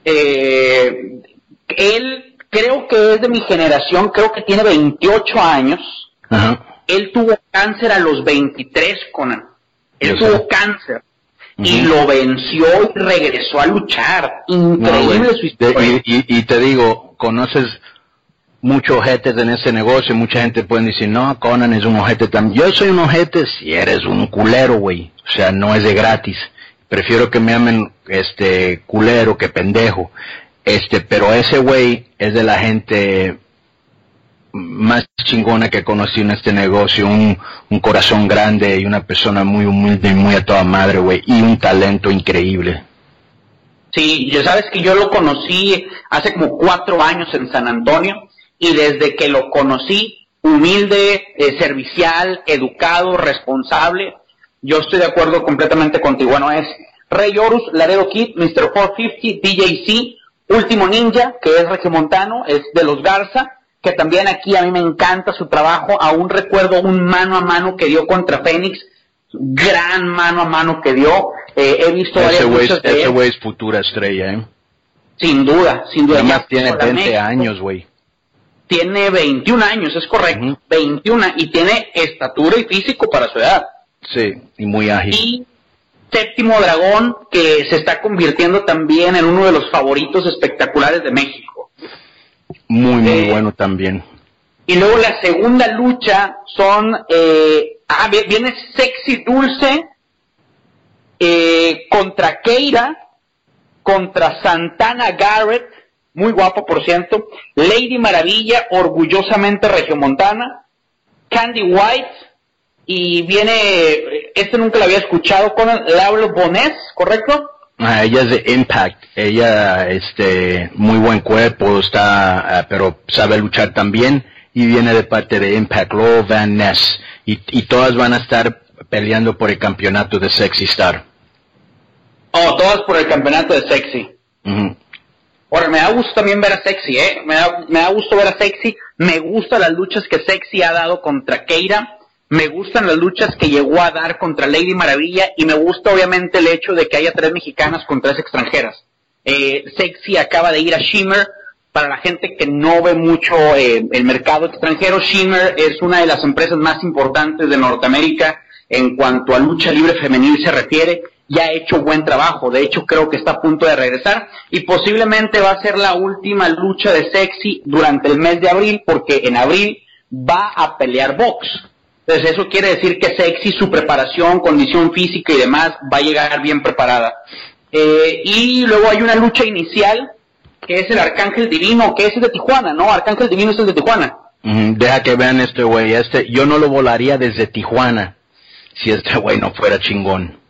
Speaker 4: Eh, él creo que es de mi generación, creo que tiene 28 años. Él tuvo cáncer a los 23, Conan. Él tuvo cáncer y lo venció y regresó a luchar. Increíble su historia.
Speaker 3: Y, te digo, conoces muchos ojetes en ese negocio, mucha gente puede decir, no, Conan es un ojete también. Yo soy un ojete si eres un culero, güey. O sea, no es de gratis. Prefiero que me amen este culero que pendejo. Este, pero ese güey es de la gente más chingona que conocí en este negocio, un, un, corazón grande y una persona muy humilde y muy a toda madre, güey, y un talento increíble.
Speaker 4: Sí, ya sabes que yo lo conocí hace como cuatro años en San Antonio y desde que lo conocí, humilde, eh, servicial, educado, responsable, yo estoy de acuerdo completamente contigo. Bueno, es Rey Horus, Laredo Kid, Mr. 450, DJC, Último Ninja, que es regiomontano, es de los Garza, que también aquí a mí me encanta su trabajo. Aún recuerdo un mano a mano que dio contra Fénix, gran mano a mano que dio. Eh, he visto
Speaker 3: ese güey ese güey es futura estrella, ¿eh?
Speaker 4: Sin duda, sin duda.
Speaker 3: Además tiene 20 años, güey.
Speaker 4: Tiene 21 años, es correcto. 21 y tiene estatura y físico para su edad.
Speaker 3: Sí, y muy ágil.
Speaker 4: Y séptimo dragón que se está convirtiendo también en uno de los favoritos espectaculares de México.
Speaker 3: Muy, muy eh, bueno también.
Speaker 4: Y luego la segunda lucha son, eh, ah, viene Sexy Dulce eh, contra Keira, contra Santana Garrett, muy guapo por cierto, Lady Maravilla, orgullosamente regiomontana, Candy White, y viene, este nunca lo había escuchado, con Laura Bones, ¿correcto?
Speaker 3: Ah, ella es de Impact, ella, este, muy buen cuerpo, está, ah, pero sabe luchar también, y viene de parte de Impact, Laura Van Ness, y, y todas van a estar peleando por el campeonato de Sexy Star.
Speaker 4: Oh, todas por el campeonato de Sexy. Ahora, me da gusto también ver a Sexy, ¿eh? Me da, me da gusto ver a Sexy. Me gustan las luchas que Sexy ha dado contra Keira. Me gustan las luchas que llegó a dar contra Lady Maravilla. Y me gusta, obviamente, el hecho de que haya tres mexicanas con tres extranjeras. Eh, Sexy acaba de ir a Shimmer. Para la gente que no ve mucho eh, el mercado extranjero, Shimmer es una de las empresas más importantes de Norteamérica en cuanto a lucha libre femenil se refiere ya ha hecho buen trabajo. De hecho, creo que está a punto de regresar y posiblemente va a ser la última lucha de Sexy durante el mes de abril, porque en abril va a pelear box. Entonces, eso quiere decir que Sexy, su preparación, condición física y demás, va a llegar bien preparada. Eh, y luego hay una lucha inicial, que es el Arcángel Divino, que es de Tijuana, ¿no? Arcángel Divino es el de Tijuana.
Speaker 3: deja que vean este güey, este, yo no lo volaría desde Tijuana, si este güey no fuera chingón.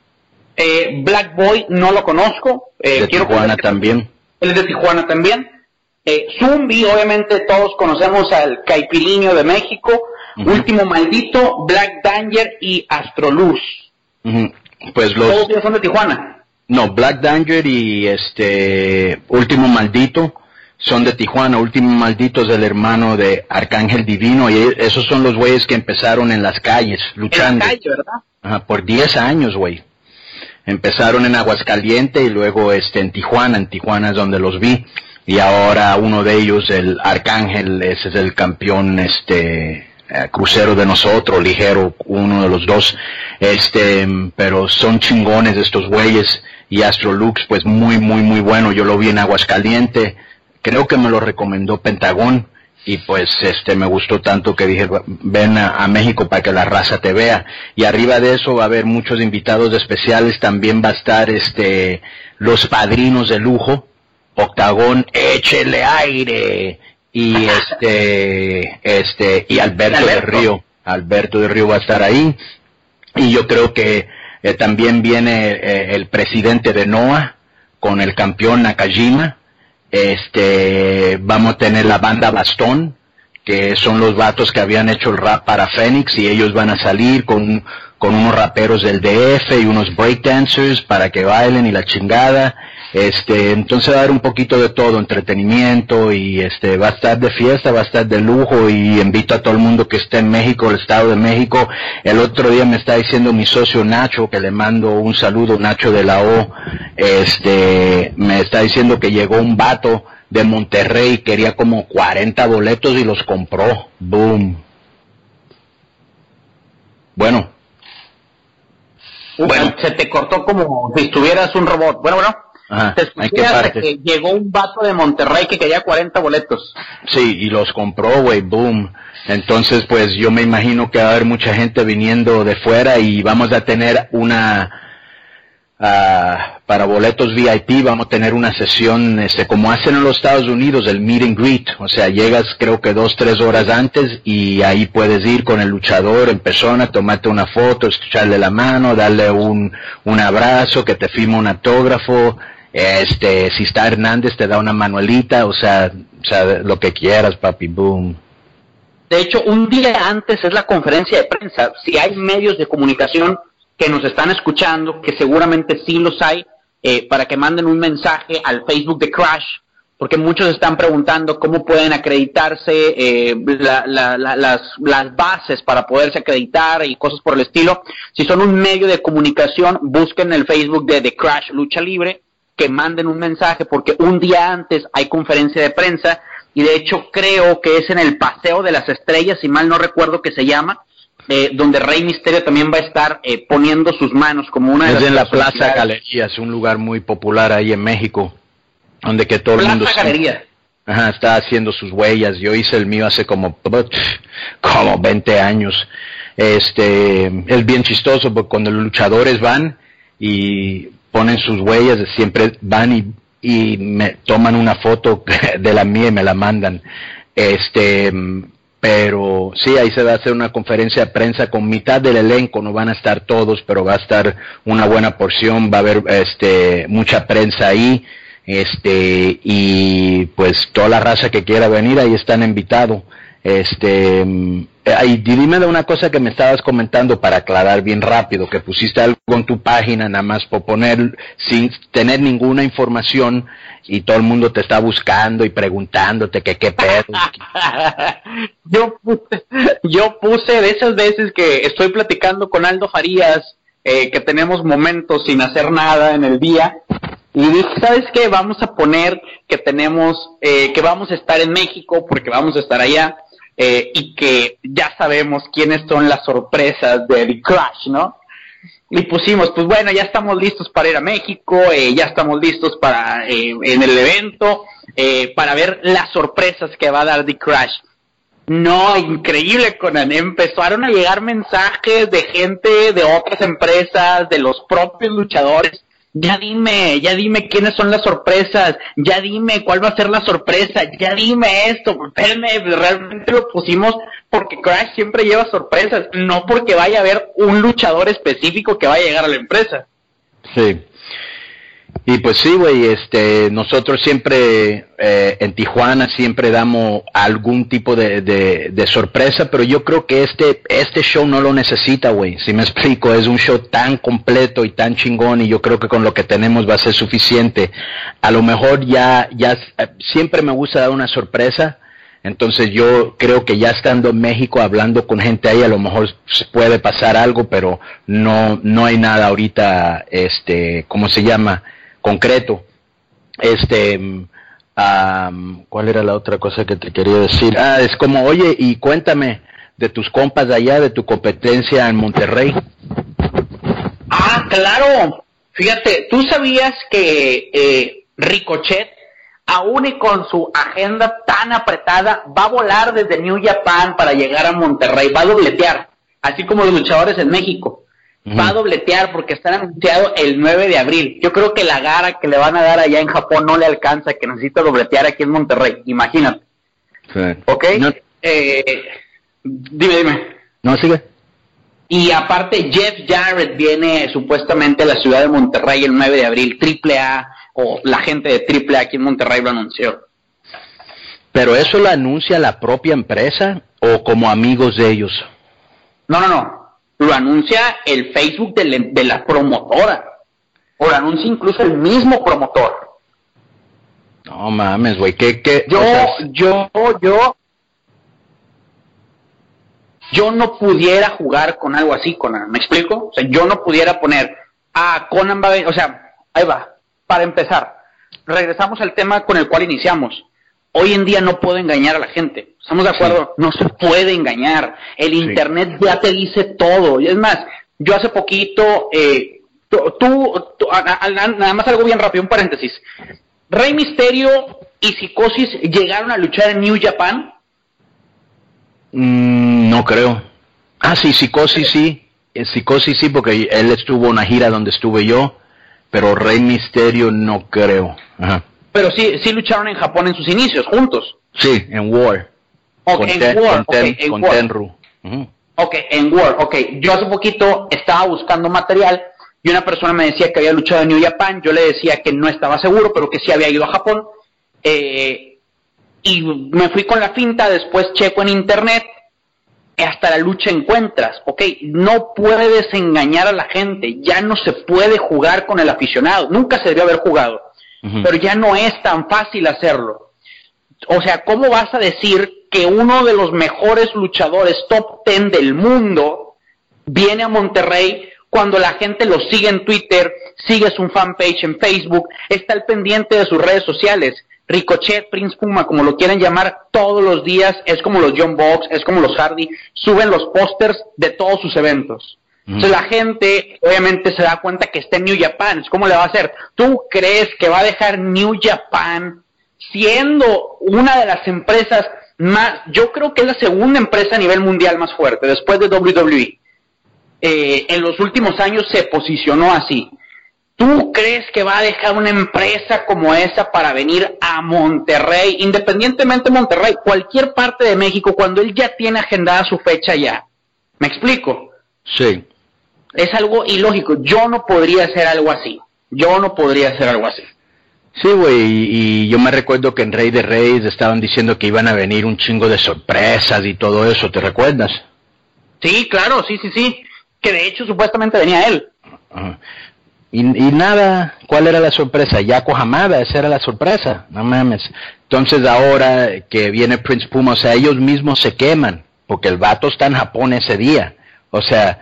Speaker 4: Eh, Black Boy no lo conozco.
Speaker 3: Eh, de Tijuana también.
Speaker 4: Él es de Tijuana también. Eh, Zumbi, obviamente todos conocemos al Caipiliño de México. Último Maldito, Black Danger y Astroluz.
Speaker 3: Pues los...
Speaker 4: Todos son de Tijuana.
Speaker 3: No, Black Danger y este Último Maldito son de Tijuana. Último Maldito es el hermano de Arcángel Divino y esos son los güeyes que empezaron en las calles luchando.
Speaker 4: En la calle, ¿verdad?
Speaker 3: Ajá, por 10 años, güey. Empezaron en Aguascaliente y luego este en Tijuana, en Tijuana es donde los vi. Y ahora uno de ellos, el Arcángel, ese es el campeón este eh, crucero de nosotros, ligero, uno de los dos, este, pero son chingones estos güeyes. Y Astrolux pues muy muy muy bueno, yo lo vi en Aguascaliente, creo que me lo recomendó Pentagón, y pues este me gustó tanto que dije ven a, México para que la raza te vea y arriba de eso va a haber muchos invitados especiales. También va a estar este los padrinos de lujo. Octagón échele aire. Y este este y Alberto, de Río. Alberto de Río va a estar ahí. Y yo creo que eh, también viene eh, el presidente de NOA con el campeón Nakajima este, vamos a tener la banda Bastón, que son los vatos que habían hecho el rap para Phoenix y ellos van a salir con, con unos raperos del DF y unos breakdancers para que bailen y la chingada. Este, entonces va a haber un poquito de todo, entretenimiento y este, va a estar de fiesta, va a estar de lujo y invito a todo el mundo que esté en México, el Estado de México. El otro día me está diciendo mi socio Nacho, que le mando un saludo, Nacho de la O, este, me está diciendo que llegó un vato de Monterrey, quería como 40 boletos y los compró. Boom. Bueno.
Speaker 4: Bueno, se te cortó como si estuvieras un robot. Bueno, bueno. Ajá, Te que llegó un vato de Monterrey que quería 40 boletos.
Speaker 3: Sí, y los compró, güey, boom. Entonces, pues yo me imagino que va a haber mucha gente viniendo de fuera y vamos a tener una, uh, para boletos VIP, vamos a tener una sesión, este, como hacen en los Estados Unidos, el meet and greet. O sea, llegas creo que dos, tres horas antes y ahí puedes ir con el luchador en persona, tomarte una foto, escucharle la mano, darle un, un abrazo, que te firme un autógrafo Este, si está Hernández te da una manuelita, o sea, o sea, lo que quieras, papi, boom.
Speaker 4: De hecho, un día antes es la conferencia de prensa. Si hay medios de comunicación que nos están escuchando, que seguramente sí los hay, eh, para que manden un mensaje al Facebook de Crash, porque muchos están preguntando cómo pueden acreditarse eh, las, las bases para poderse acreditar y cosas por el estilo. Si son un medio de comunicación, busquen el Facebook de The Crash Lucha Libre, que manden un mensaje, porque un día antes hay conferencia de prensa y de hecho creo que es en el Paseo de las Estrellas, si mal no recuerdo que se llama, eh, donde Rey Misterio también va a estar eh, poniendo sus manos como una de
Speaker 3: es en la Plaza Galerías, un lugar muy popular ahí en México, donde que todo el mundo
Speaker 4: Galería.
Speaker 3: Ajá, está haciendo sus huellas. Yo hice el mío hace como como 20 años. Este, es bien chistoso porque cuando los luchadores van y ponen sus huellas, siempre van y y me toman una foto de la mía y me la mandan. Este, pero sí, ahí se va a hacer una conferencia de prensa con mitad del elenco, no van a estar todos, pero va a estar una buena porción, va a haber este mucha prensa ahí, este, y pues toda la raza que quiera venir ahí están invitados. Este, y dime de una cosa que me estabas comentando para aclarar bien rápido, que pusiste algo en tu página nada más por poner sin tener ninguna información y todo el mundo te está buscando y preguntándote que qué pedo.
Speaker 4: yo, puse, yo puse de esas veces que estoy platicando con Aldo Farías, eh, que tenemos momentos sin hacer nada en el día, y dije, ¿sabes qué? Vamos a poner que tenemos, eh, que vamos a estar en México porque vamos a estar allá eh, y que ya sabemos quiénes son las sorpresas de The Crash, ¿no? Y pusimos, pues bueno, ya estamos listos para ir a México, eh, ya estamos listos para eh, en el evento, para ver las sorpresas que va a dar The Crash. No, increíble, Conan. Empezaron a llegar mensajes de gente de otras empresas, de los propios luchadores, ya dime, ya dime quiénes son las sorpresas, ya dime cuál va a ser la sorpresa, ya dime esto, espérenme, realmente lo pusimos porque Crash siempre lleva sorpresas, no porque vaya a haber un luchador específico que vaya a llegar a la empresa.
Speaker 3: Sí. Y pues sí, güey, este, nosotros siempre eh, en Tijuana siempre damos algún tipo de, de, sorpresa, pero yo creo que este, este show no lo necesita, güey. Si me explico, es un show tan completo y tan chingón y yo creo que con lo que tenemos va a ser suficiente. A lo mejor ya, ya, siempre me gusta dar una sorpresa, entonces yo creo que ya estando en México hablando con gente ahí a lo mejor puede pasar algo, pero no, no hay nada ahorita, este, ¿cómo se llama? Concreto. Este, ¿cuál era la otra cosa que te quería decir? Ah, es como, oye, y cuéntame de tus compas de allá, de tu competencia en Monterrey.
Speaker 4: Ah, claro. Fíjate, ¿tú sabías que eh, Ricochet, aún y con su agenda tan apretada, va a volar desde New Japan para llegar a Monterrey? Va a dobletear, así como los luchadores en México va a dobletear porque está anunciado el 9 de abril. Yo creo que la gara que le van a dar allá en Japón no le alcanza, que necesita dobletear aquí en Monterrey. Imagínate. ¿Ok? Eh, dime, dime.
Speaker 3: No, sigue.
Speaker 4: Y aparte, Jeff Jarrett viene supuestamente a la ciudad de Monterrey el 9 de abril. Triple A, o la gente de Triple A aquí en Monterrey lo anunció.
Speaker 3: ¿Pero eso lo anuncia la propia empresa o como amigos de ellos?
Speaker 4: No, no, no lo anuncia el Facebook de, la promotora, o lo anuncia incluso el mismo promotor.
Speaker 3: No mames, güey, ¿qué, qué?
Speaker 4: Yo, yo, yo, yo no pudiera jugar con algo así, Conan, ¿me explico? O sea, yo no pudiera poner, ah, Conan va a o sea, ahí va, para empezar, regresamos al tema con el cual iniciamos. Hoy en día no puedo engañar a la gente. ¿Estamos de acuerdo? No se puede engañar. El Internet ya te dice todo. Y es más, yo hace poquito, eh, tú, nada más algo bien rápido, un paréntesis. Rey Misterio y Psicosis llegaron a luchar en New Japan.
Speaker 3: Mm, no creo. Ah, sí, Psicosis sí. Psicosis sí, porque él estuvo en una gira donde estuve yo, pero Rey Misterio no creo. Ajá.
Speaker 4: Pero sí, sí lucharon en Japón en sus inicios, juntos.
Speaker 3: Sí, en War.
Speaker 4: Ok, en War, en
Speaker 3: War.
Speaker 4: Ok, en War, ok. Yo hace poquito estaba buscando material y una persona me decía que había luchado en New Japan, yo le decía que no estaba seguro, pero que sí había ido a Japón. Eh, y me fui con la finta, después checo en internet, hasta la lucha encuentras, ok, no puedes engañar a la gente, ya no se puede jugar con el aficionado, nunca se debió haber jugado, pero ya no es tan fácil hacerlo. O sea, ¿cómo vas a decir que uno de los mejores luchadores top ten del mundo viene a Monterrey cuando la gente lo sigue en Twitter, sigue su fanpage en Facebook, está al pendiente de sus redes sociales? Ricochet, Prince Puma, como lo quieren llamar, todos los días es como los John Box, es como los Hardy, suben los pósters de todos sus eventos. Entonces la gente obviamente se da cuenta que está en New Japan. ¿Cómo le va a hacer? ¿Tú crees que va a dejar New Japan siendo una de las empresas más, yo creo que es la segunda empresa a nivel mundial más fuerte, después de WWE? Eh, en los últimos años se posicionó así. ¿Tú crees que va a dejar una empresa como esa para venir a Monterrey, independientemente de Monterrey, cualquier parte de México, cuando él ya tiene agendada su fecha ya? ¿Me explico?
Speaker 3: Sí.
Speaker 4: Es algo ilógico. Yo no podría hacer algo así. Yo no podría hacer algo así.
Speaker 3: Sí, güey, y, yo me recuerdo que en Rey de Reyes estaban diciendo que iban a venir un chingo de sorpresas y todo eso, ¿te recuerdas?
Speaker 4: Sí, claro, sí, sí, sí. Que de hecho supuestamente venía él.
Speaker 3: Y, nada, ¿cuál era la sorpresa? Yaco Hamada, esa era la sorpresa, no mames. Entonces ahora que viene Prince Puma, o sea, ellos mismos se queman, porque el vato está en Japón ese día. O sea,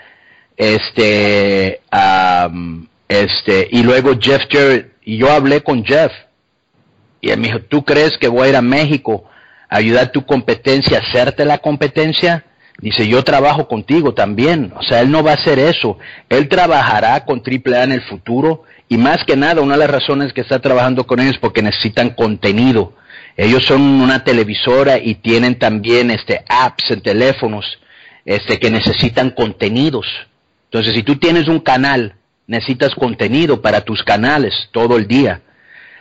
Speaker 3: este, este, y luego Jeff Jarrett, y yo hablé con Jeff, y él me dijo, ¿tú crees que voy a ir a México a ayudar a tu competencia, a hacerte la competencia? Dice, yo trabajo contigo también. O sea, él no va a hacer eso. Él trabajará con AAA en el futuro. Y más que nada, una de las razones que está trabajando con ellos es porque necesitan contenido. Ellos son una televisora y tienen también este apps en teléfonos este que necesitan contenidos. Entonces, si tú tienes un canal, necesitas contenido para tus canales todo el día.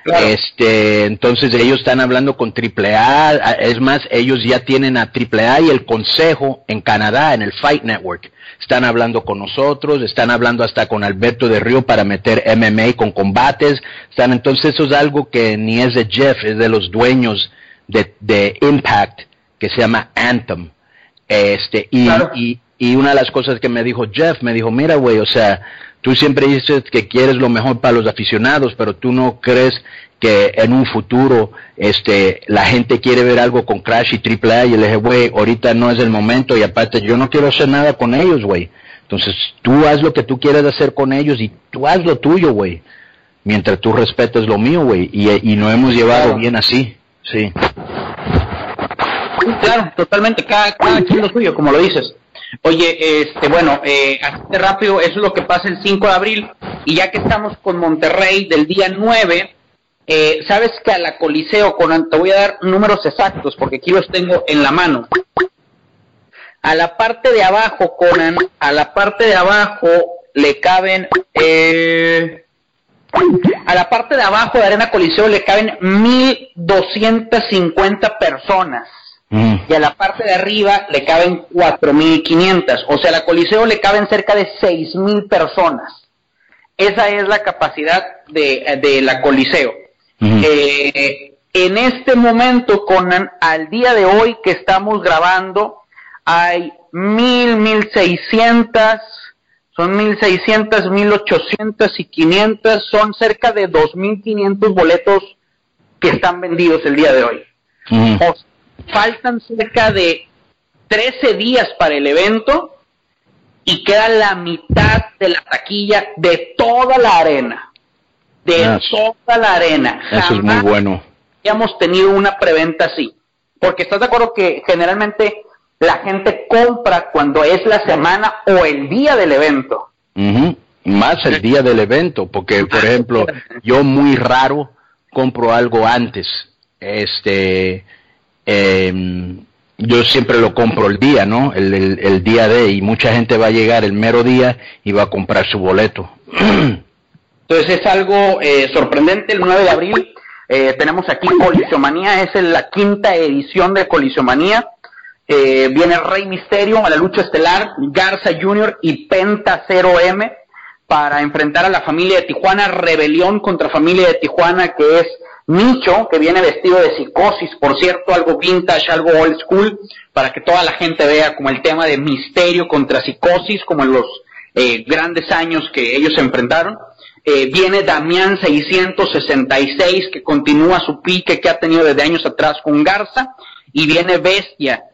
Speaker 3: Este, entonces ellos están hablando con AAA, es más, ellos ya tienen a AAA y el consejo en Canadá, en el Fight Network. Están hablando con nosotros, están hablando hasta con Alberto de Río para meter MMA con combates. Están, entonces eso es algo que ni es de Jeff, es de los dueños de, de Impact, que se llama Anthem. Este, y, y, y una de las cosas que me dijo Jeff, me dijo, mira, güey, o sea, Tú siempre dices que quieres lo mejor para los aficionados, pero tú no crees que en un futuro este la gente quiere ver algo con Crash y AAA y le dije, güey, ahorita no es el momento y aparte yo no quiero hacer nada con ellos, güey. Entonces tú haz lo que tú quieras hacer con ellos y tú haz lo tuyo, güey. Mientras tú respetes lo mío, güey. Y, y nos hemos llevado bien así, sí.
Speaker 4: Claro, totalmente. Cada, cada quien lo suyo, como lo dices. Oye, este, bueno, eh, rápido, eso es lo que pasa el 5 de abril. Y ya que estamos con Monterrey del día 9, eh, sabes que a la Coliseo, con, te voy a dar números exactos porque aquí los tengo en la mano. A la parte de abajo, Conan, a la parte de abajo le caben, eh, a la parte de abajo de Arena Coliseo le caben 1.250 personas. Mm. Y a la parte de arriba le caben 4.500. O sea, a la Coliseo le caben cerca de 6.000 personas. Esa es la capacidad de, la Coliseo. Eh, en este momento, Conan, al día de hoy que estamos grabando, hay 1.000, 1.600, son 1.600, 1.800 y 500, son cerca de 2.500 boletos que están vendidos el día de hoy faltan cerca de 13 días para el evento y queda la mitad de la taquilla de toda la arena. De ah, toda la arena.
Speaker 3: Eso es muy bueno.
Speaker 4: Habíamos tenido una preventa así. Porque estás de acuerdo que generalmente la gente compra cuando es la semana o el día del evento.
Speaker 3: Más el día del evento, porque por ejemplo, yo muy raro compro algo antes. Este, eh, yo siempre lo compro el día, ¿no? El, día de, y mucha gente va a llegar el mero día y va a comprar su boleto.
Speaker 4: Entonces es algo eh, sorprendente, el 9 de abril eh, tenemos aquí Colisiomanía, es la quinta edición de Colisiomanía. Eh, viene Rey Misterio a la lucha estelar, Garza Jr. y Penta 0M. para enfrentar a la familia de Tijuana, rebelión contra familia de Tijuana, que es Micho, que viene vestido de psicosis, por cierto, algo vintage, algo old school, para que toda la gente vea como el tema de misterio contra psicosis, como en los eh, grandes años que ellos se enfrentaron. Eh, viene Damián 666, que continúa su pique que ha tenido desde años atrás con Garza, y viene Bestia,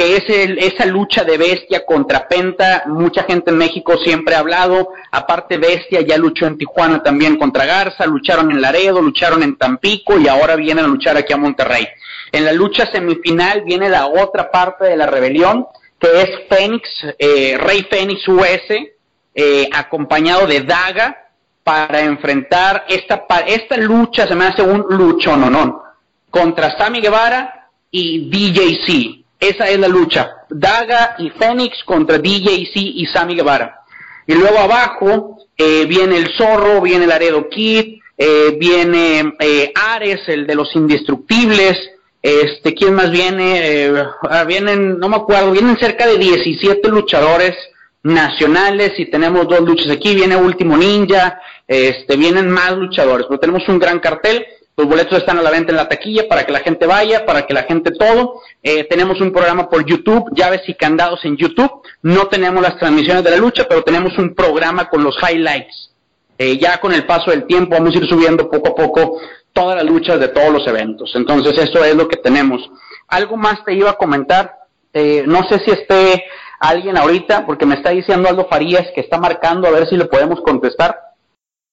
Speaker 4: que es esa lucha de Bestia contra Penta, mucha gente en México siempre ha hablado, aparte Bestia ya luchó en Tijuana también contra Garza, lucharon en Laredo, lucharon en Tampico y ahora vienen a luchar aquí a Monterrey. En la lucha semifinal viene la otra parte de la rebelión, que es Fénix, eh, Rey Fénix US, eh, acompañado de Daga, para enfrentar esta, esta lucha, se me hace un lucho, no, no, contra Sammy Guevara y DJC esa es la lucha. Daga y Fénix contra DJC y Sammy Guevara. Y luego abajo eh, viene el Zorro, viene el Aredo Kid, eh, viene eh, Ares, el de los indestructibles. Este, ¿quién más viene? Ah, vienen, no me acuerdo, vienen cerca de 17 luchadores nacionales y tenemos dos luchas aquí. Viene Último Ninja, este, vienen más luchadores, pero tenemos un gran cartel. Los boletos están a la venta en la taquilla para que la gente vaya, para que la gente todo. Eh, tenemos un programa por YouTube, llaves y candados en YouTube. No tenemos las transmisiones de la lucha, pero tenemos un programa con los highlights. Eh, ya con el paso del tiempo vamos a ir subiendo poco a poco todas las luchas de todos los eventos. Entonces eso es lo que tenemos. Algo más te iba a comentar. Eh, no sé si esté alguien ahorita, porque me está diciendo Aldo Farías que está marcando a ver si le podemos contestar.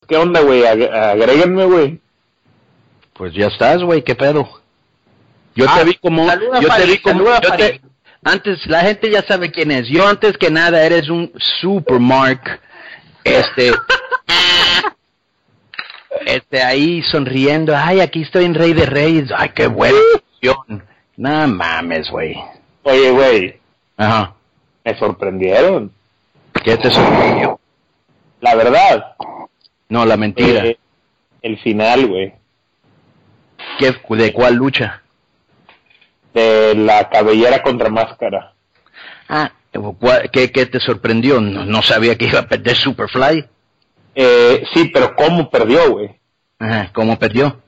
Speaker 5: ¿Qué onda, güey? Agréguenme, güey.
Speaker 3: Pues ya estás, güey, qué pedo. Yo te ah, vi como, yo te vi como, yo te, antes la gente ya sabe quién es. Yo antes que nada eres un super Mark, este, este ahí sonriendo. Ay, aquí estoy en Rey de Reyes. Ay, qué buena No mames, güey.
Speaker 5: Oye, güey. Ajá. Me sorprendieron.
Speaker 3: ¿Qué te sorprendió?
Speaker 5: La verdad.
Speaker 3: No, la mentira. Eh,
Speaker 5: el final, güey.
Speaker 3: ¿De cuál lucha?
Speaker 5: De la cabellera contra máscara.
Speaker 3: Ah, ¿qué, qué te sorprendió? No, sabía que iba a perder Superfly.
Speaker 5: Eh, sí, pero ¿cómo perdió, güey?
Speaker 3: Ajá, ¿cómo perdió?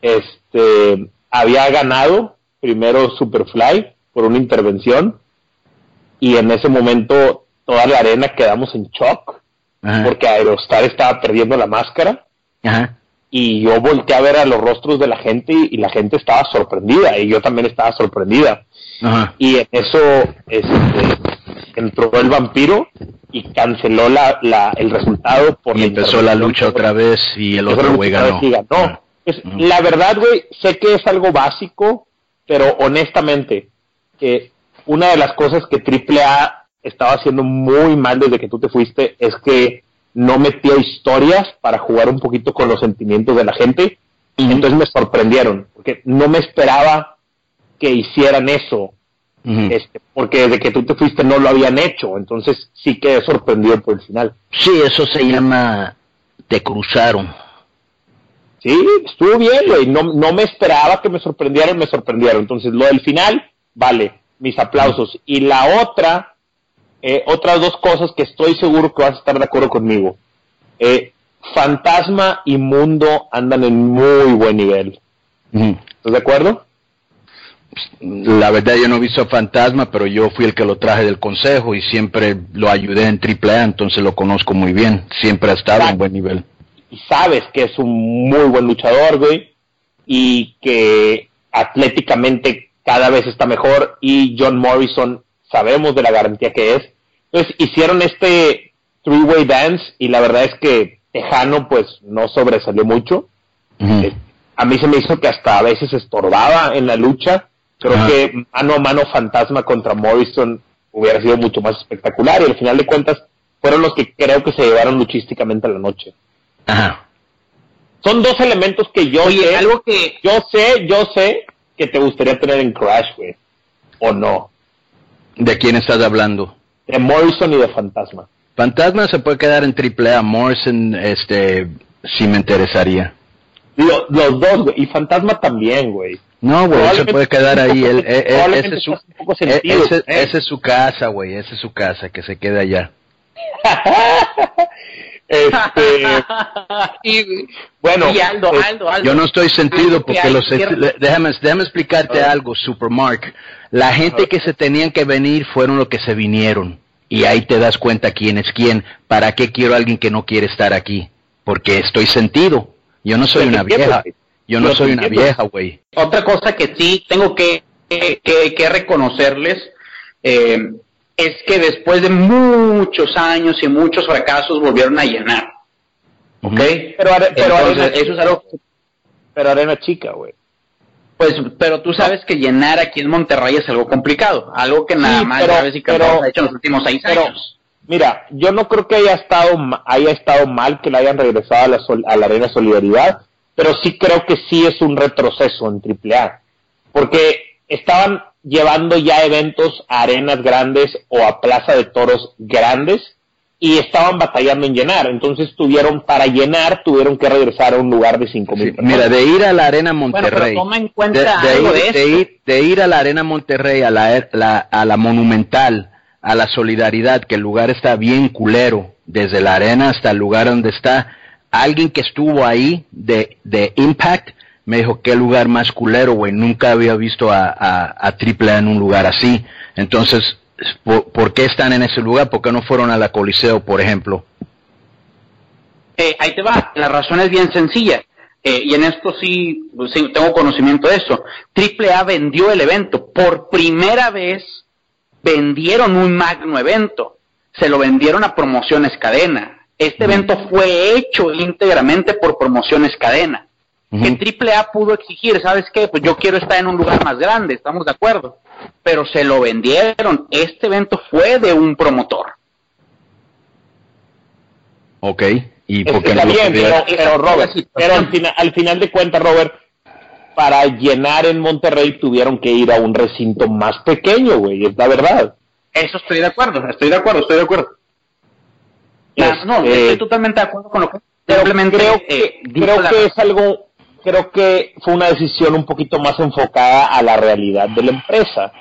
Speaker 5: Este, había ganado primero Superfly por una intervención y en ese momento toda la arena quedamos en shock porque Aerostar estaba perdiendo la máscara. Ajá y yo volteé a ver a los rostros de la gente y, la gente estaba sorprendida y yo también estaba sorprendida. Y en eso este, entró el vampiro y canceló la, la el resultado por
Speaker 3: y empezó la lucha otra vez y el otro güey ganó.
Speaker 5: La verdad, güey, sé que es algo básico, pero honestamente, que una de las cosas que AAA estaba haciendo muy mal desde que tú te fuiste es que no metía historias para jugar un poquito con los sentimientos de la gente y entonces me sorprendieron porque no me esperaba que hicieran eso. Este, porque desde que tú te fuiste no lo habían hecho entonces sí quedé sorprendido por el final.
Speaker 3: Sí eso se llama te cruzaron.
Speaker 5: Sí estuvo bien güey no, no me esperaba que me sorprendieran me sorprendieron. Entonces lo del final vale mis aplausos. Y la otra eh, otras dos cosas que estoy seguro que vas a estar de acuerdo conmigo. Eh, Fantasma y Mundo andan en muy buen nivel. ¿Estás de acuerdo?
Speaker 3: La verdad yo no he visto Fantasma, pero yo fui el que lo traje del consejo y siempre lo ayudé en AAA, entonces lo conozco muy bien. Siempre ha estado en buen nivel.
Speaker 5: Y sabes que es un muy buen luchador, güey, y que atléticamente cada vez está mejor y John Morrison sabemos de la garantía que es. Entonces hicieron este three-way dance y la verdad es que Tejano pues no sobresalió mucho. Eh, a mí se me hizo que hasta a veces estorbaba en la lucha. Creo que mano a mano fantasma contra Morrison hubiera sido mucho más espectacular y al final de cuentas fueron los que creo que se llevaron luchísticamente a la noche. Son dos elementos que yo sé, algo que yo sé, yo sé que te gustaría tener en Crash, güey. ¿O no?
Speaker 3: ¿De quién estás hablando?
Speaker 5: De Morrison y de Fantasma.
Speaker 3: Fantasma se puede quedar en AAA, Morrison, este, sí me interesaría.
Speaker 5: los dos, güey, y Fantasma también, güey.
Speaker 3: No, güey, se puede quedar ahí. ese, es su, ese, ese, es su casa, güey, esa es su casa, que se quede allá.
Speaker 5: Este, y bueno,
Speaker 4: Aldo,
Speaker 5: pues,
Speaker 4: Aldo, Aldo.
Speaker 3: Yo no estoy sentido porque
Speaker 4: Hay
Speaker 3: los déjame, déjame explicarte algo, Supermark. La gente que se tenían que venir fueron los que se vinieron. Y ahí te das cuenta quién es quién. ¿Para qué quiero a alguien que no quiere estar aquí? Porque estoy sentido. Yo no soy una vieja. Yo no soy una vieja, güey.
Speaker 4: Otra cosa que sí tengo que, que, que reconocerles eh, es que después de muchos años y muchos fracasos volvieron a llenar. ¿Ok?
Speaker 5: pero, are- pero
Speaker 4: Entonces,
Speaker 5: arena,
Speaker 4: eso es algo
Speaker 5: pero arena chica, güey.
Speaker 4: Pues, pero tú sabes que llenar aquí en Monterrey es algo complicado, algo que nada
Speaker 5: Sí,
Speaker 4: más
Speaker 5: pero-
Speaker 4: y
Speaker 5: pero-
Speaker 4: ha hecho en los últimos seis
Speaker 5: pero-
Speaker 4: años.
Speaker 5: Mira, yo no creo que haya estado haya estado mal que le hayan regresado a la, sol- a la Arena Solidaridad, pero sí creo que sí es un retroceso en AAA, porque estaban llevando ya eventos a arenas grandes o a plaza de toros grandes y estaban batallando en llenar, entonces tuvieron para llenar tuvieron que regresar a un lugar de cinco mil
Speaker 3: Sí, mira, de ir a la Arena Monterrey.
Speaker 4: Bueno, pero toma en
Speaker 3: de,
Speaker 4: cuenta
Speaker 3: de
Speaker 4: algo
Speaker 3: ir,
Speaker 4: de
Speaker 3: de
Speaker 4: esto.
Speaker 3: ir- de ir a la Arena Monterrey, a la, la- a la Monumental, a la Solidaridad, que el lugar está bien culero, desde la arena hasta el lugar donde está. Alguien que estuvo ahí de, de Impact me dijo, qué lugar más culero, güey. Nunca había visto a, a, a AAA en un lugar así. Entonces, ¿por, por qué están en ese lugar? ¿Por qué no fueron a la Coliseo, por ejemplo?
Speaker 4: Eh, ahí te va, la razón es bien sencilla. Eh, y en esto sí, pues, sí, tengo conocimiento de eso. Triple A vendió el evento. Por primera vez vendieron un magno evento. Se lo vendieron a Promociones Cadena. Este evento fue hecho íntegramente por Promociones Cadena. Que Triple A pudo exigir, ¿sabes qué? Pues yo quiero estar en un lugar más grande, estamos de acuerdo. Pero se lo vendieron. Este evento fue de un promotor.
Speaker 3: Ok. ¿Y
Speaker 5: que
Speaker 3: no lo
Speaker 5: bien, pero, pero Robert, pero al, final, al final de cuentas, Robert, para llenar en Monterrey tuvieron que ir a un recinto más pequeño, güey, es la verdad.
Speaker 4: Eso estoy de acuerdo, estoy de acuerdo, estoy de acuerdo. La- no,
Speaker 5: Este,
Speaker 4: estoy totalmente de acuerdo con lo que
Speaker 5: pero
Speaker 4: simplemente
Speaker 5: creo que,
Speaker 4: eh, dijo
Speaker 5: creo
Speaker 4: la-
Speaker 5: que es algo, creo que fue una decisión un poquito más enfocada a la realidad de la empresa.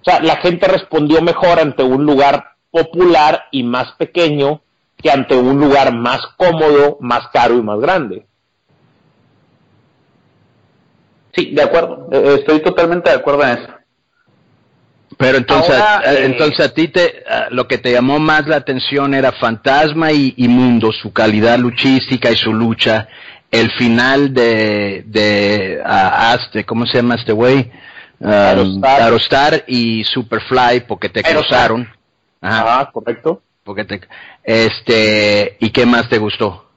Speaker 5: O sea, la gente respondió mejor ante un lugar popular y más pequeño que ante un lugar más cómodo, más caro y más grande.
Speaker 4: Sí, de acuerdo, eh, estoy totalmente de acuerdo en eso.
Speaker 3: Pero entonces,
Speaker 4: Ahora,
Speaker 3: eh,
Speaker 4: eh,
Speaker 3: entonces a ti te, lo que te llamó más la atención era Fantasma y, y Mundo, su calidad luchística y su lucha. El final de, de Aste, ¿cómo se llama este güey? Um,
Speaker 5: Aerostar.
Speaker 3: Aerostar y Superfly, porque te
Speaker 4: Aerostar.
Speaker 3: cruzaron. Ajá,
Speaker 5: Ah, correcto.
Speaker 3: porque te, este, ¿y qué más te gustó?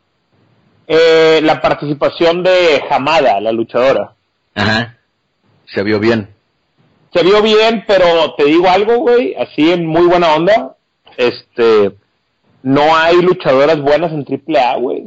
Speaker 5: Eh, la participación de Hamada, la luchadora.
Speaker 3: Ajá, se vio bien.
Speaker 5: Se vio bien, pero te digo algo, güey, así en muy buena onda. Este, no hay luchadoras buenas en AAA, güey.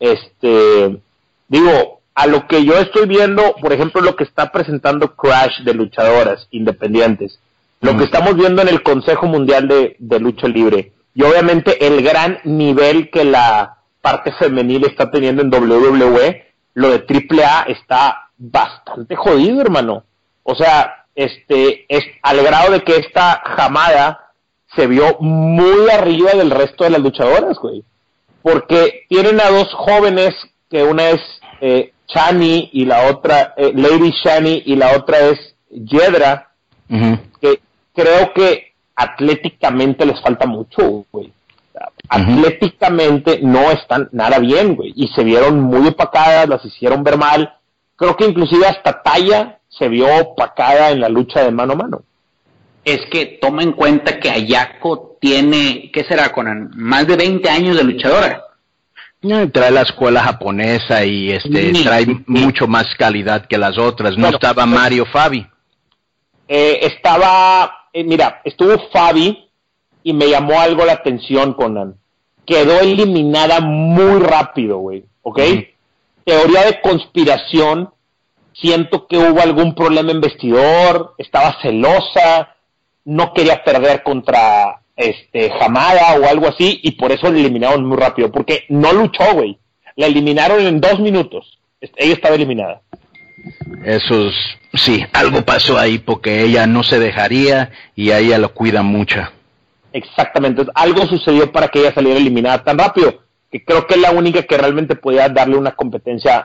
Speaker 5: Este, digo, a lo que yo estoy viendo, por ejemplo, lo que está presentando Crash de luchadoras independientes, lo
Speaker 3: Mm.
Speaker 5: que estamos viendo en el Consejo Mundial de, de Lucha Libre, y obviamente el gran nivel que la parte femenil está teniendo en WWE, lo de AAA está bastante jodido, hermano. O sea, este, es al grado de que esta jamada se vio muy arriba del resto de las luchadoras, güey. Porque tienen a dos jóvenes, que una es eh, Chani y la otra, eh, Lady Shani y la otra es Yedra,
Speaker 3: Ujú.
Speaker 5: que creo que atléticamente les falta mucho, güey. Atléticamente no están nada bien, güey. Y se vieron muy opacadas, las hicieron ver mal. Creo que inclusive hasta Talla se vio opacada en la lucha de mano a mano.
Speaker 4: Es que toma en cuenta que Ayako tiene, ¿qué será, Conan? Más de 20 años de luchadora.
Speaker 3: No, Trae la escuela japonesa y este
Speaker 4: Sí,
Speaker 3: trae
Speaker 4: sí.
Speaker 3: mucho más calidad que las otras. No
Speaker 5: Bueno,
Speaker 3: estaba
Speaker 5: pues-
Speaker 3: Mario Fabi.
Speaker 5: Eh, estaba, eh, mira, estuvo Fabi y me llamó algo la atención, Conan. Quedó eliminada muy rápido, güey, ¿ok? Teoría de conspiración, siento que hubo algún problema en vestidor, estaba celosa, no quería perder contra este Hamada o algo así, y por eso la eliminaron muy rápido, porque no luchó, güey. La eliminaron en dos minutos. Est- Ella estaba eliminada.
Speaker 3: Esos, sí, algo pasó ahí porque ella no se dejaría y a ella lo cuida mucho.
Speaker 5: Exactamente, algo sucedió para que ella saliera eliminada tan rápido, que creo que es la única que realmente podía darle una competencia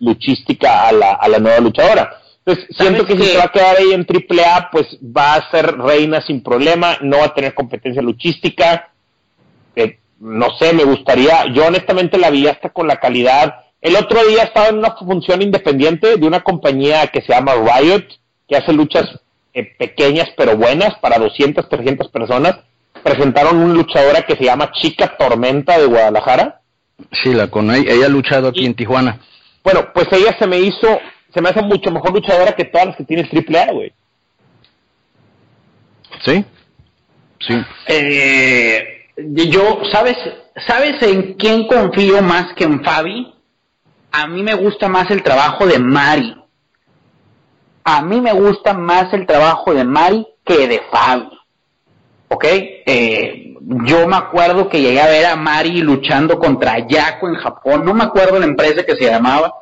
Speaker 5: luchística a la, a la nueva luchadora. Entonces, siento que, si se va a quedar ahí en AAA, pues va a ser reina sin problema, no va a tener competencia luchística. Eh, no sé, me gustaría, yo honestamente la vi hasta con la calidad. El otro día estaba en una función independiente de una compañía que se llama Riot, que hace luchas eh, pequeñas pero buenas para 200, 300 personas. Presentaron una luchadora que se llama Chica Tormenta de Guadalajara.
Speaker 3: Sí, la con ella, ella ha luchado aquí en Tijuana.
Speaker 5: Bueno, pues ella se me hizo, se me hace mucho mejor luchadora que todas las que tiene AAA, güey.
Speaker 3: Sí, sí.
Speaker 4: Eh, yo, ¿sabes, ¿sabes en quién confío más que en Fabi? A mí me gusta más el trabajo de Mari. A mí me gusta más el trabajo de Mari que de Fabi. ¿Ok? Eh, yo me acuerdo que llegué a ver a Mari luchando contra Yako en Japón. No me acuerdo la empresa que se llamaba.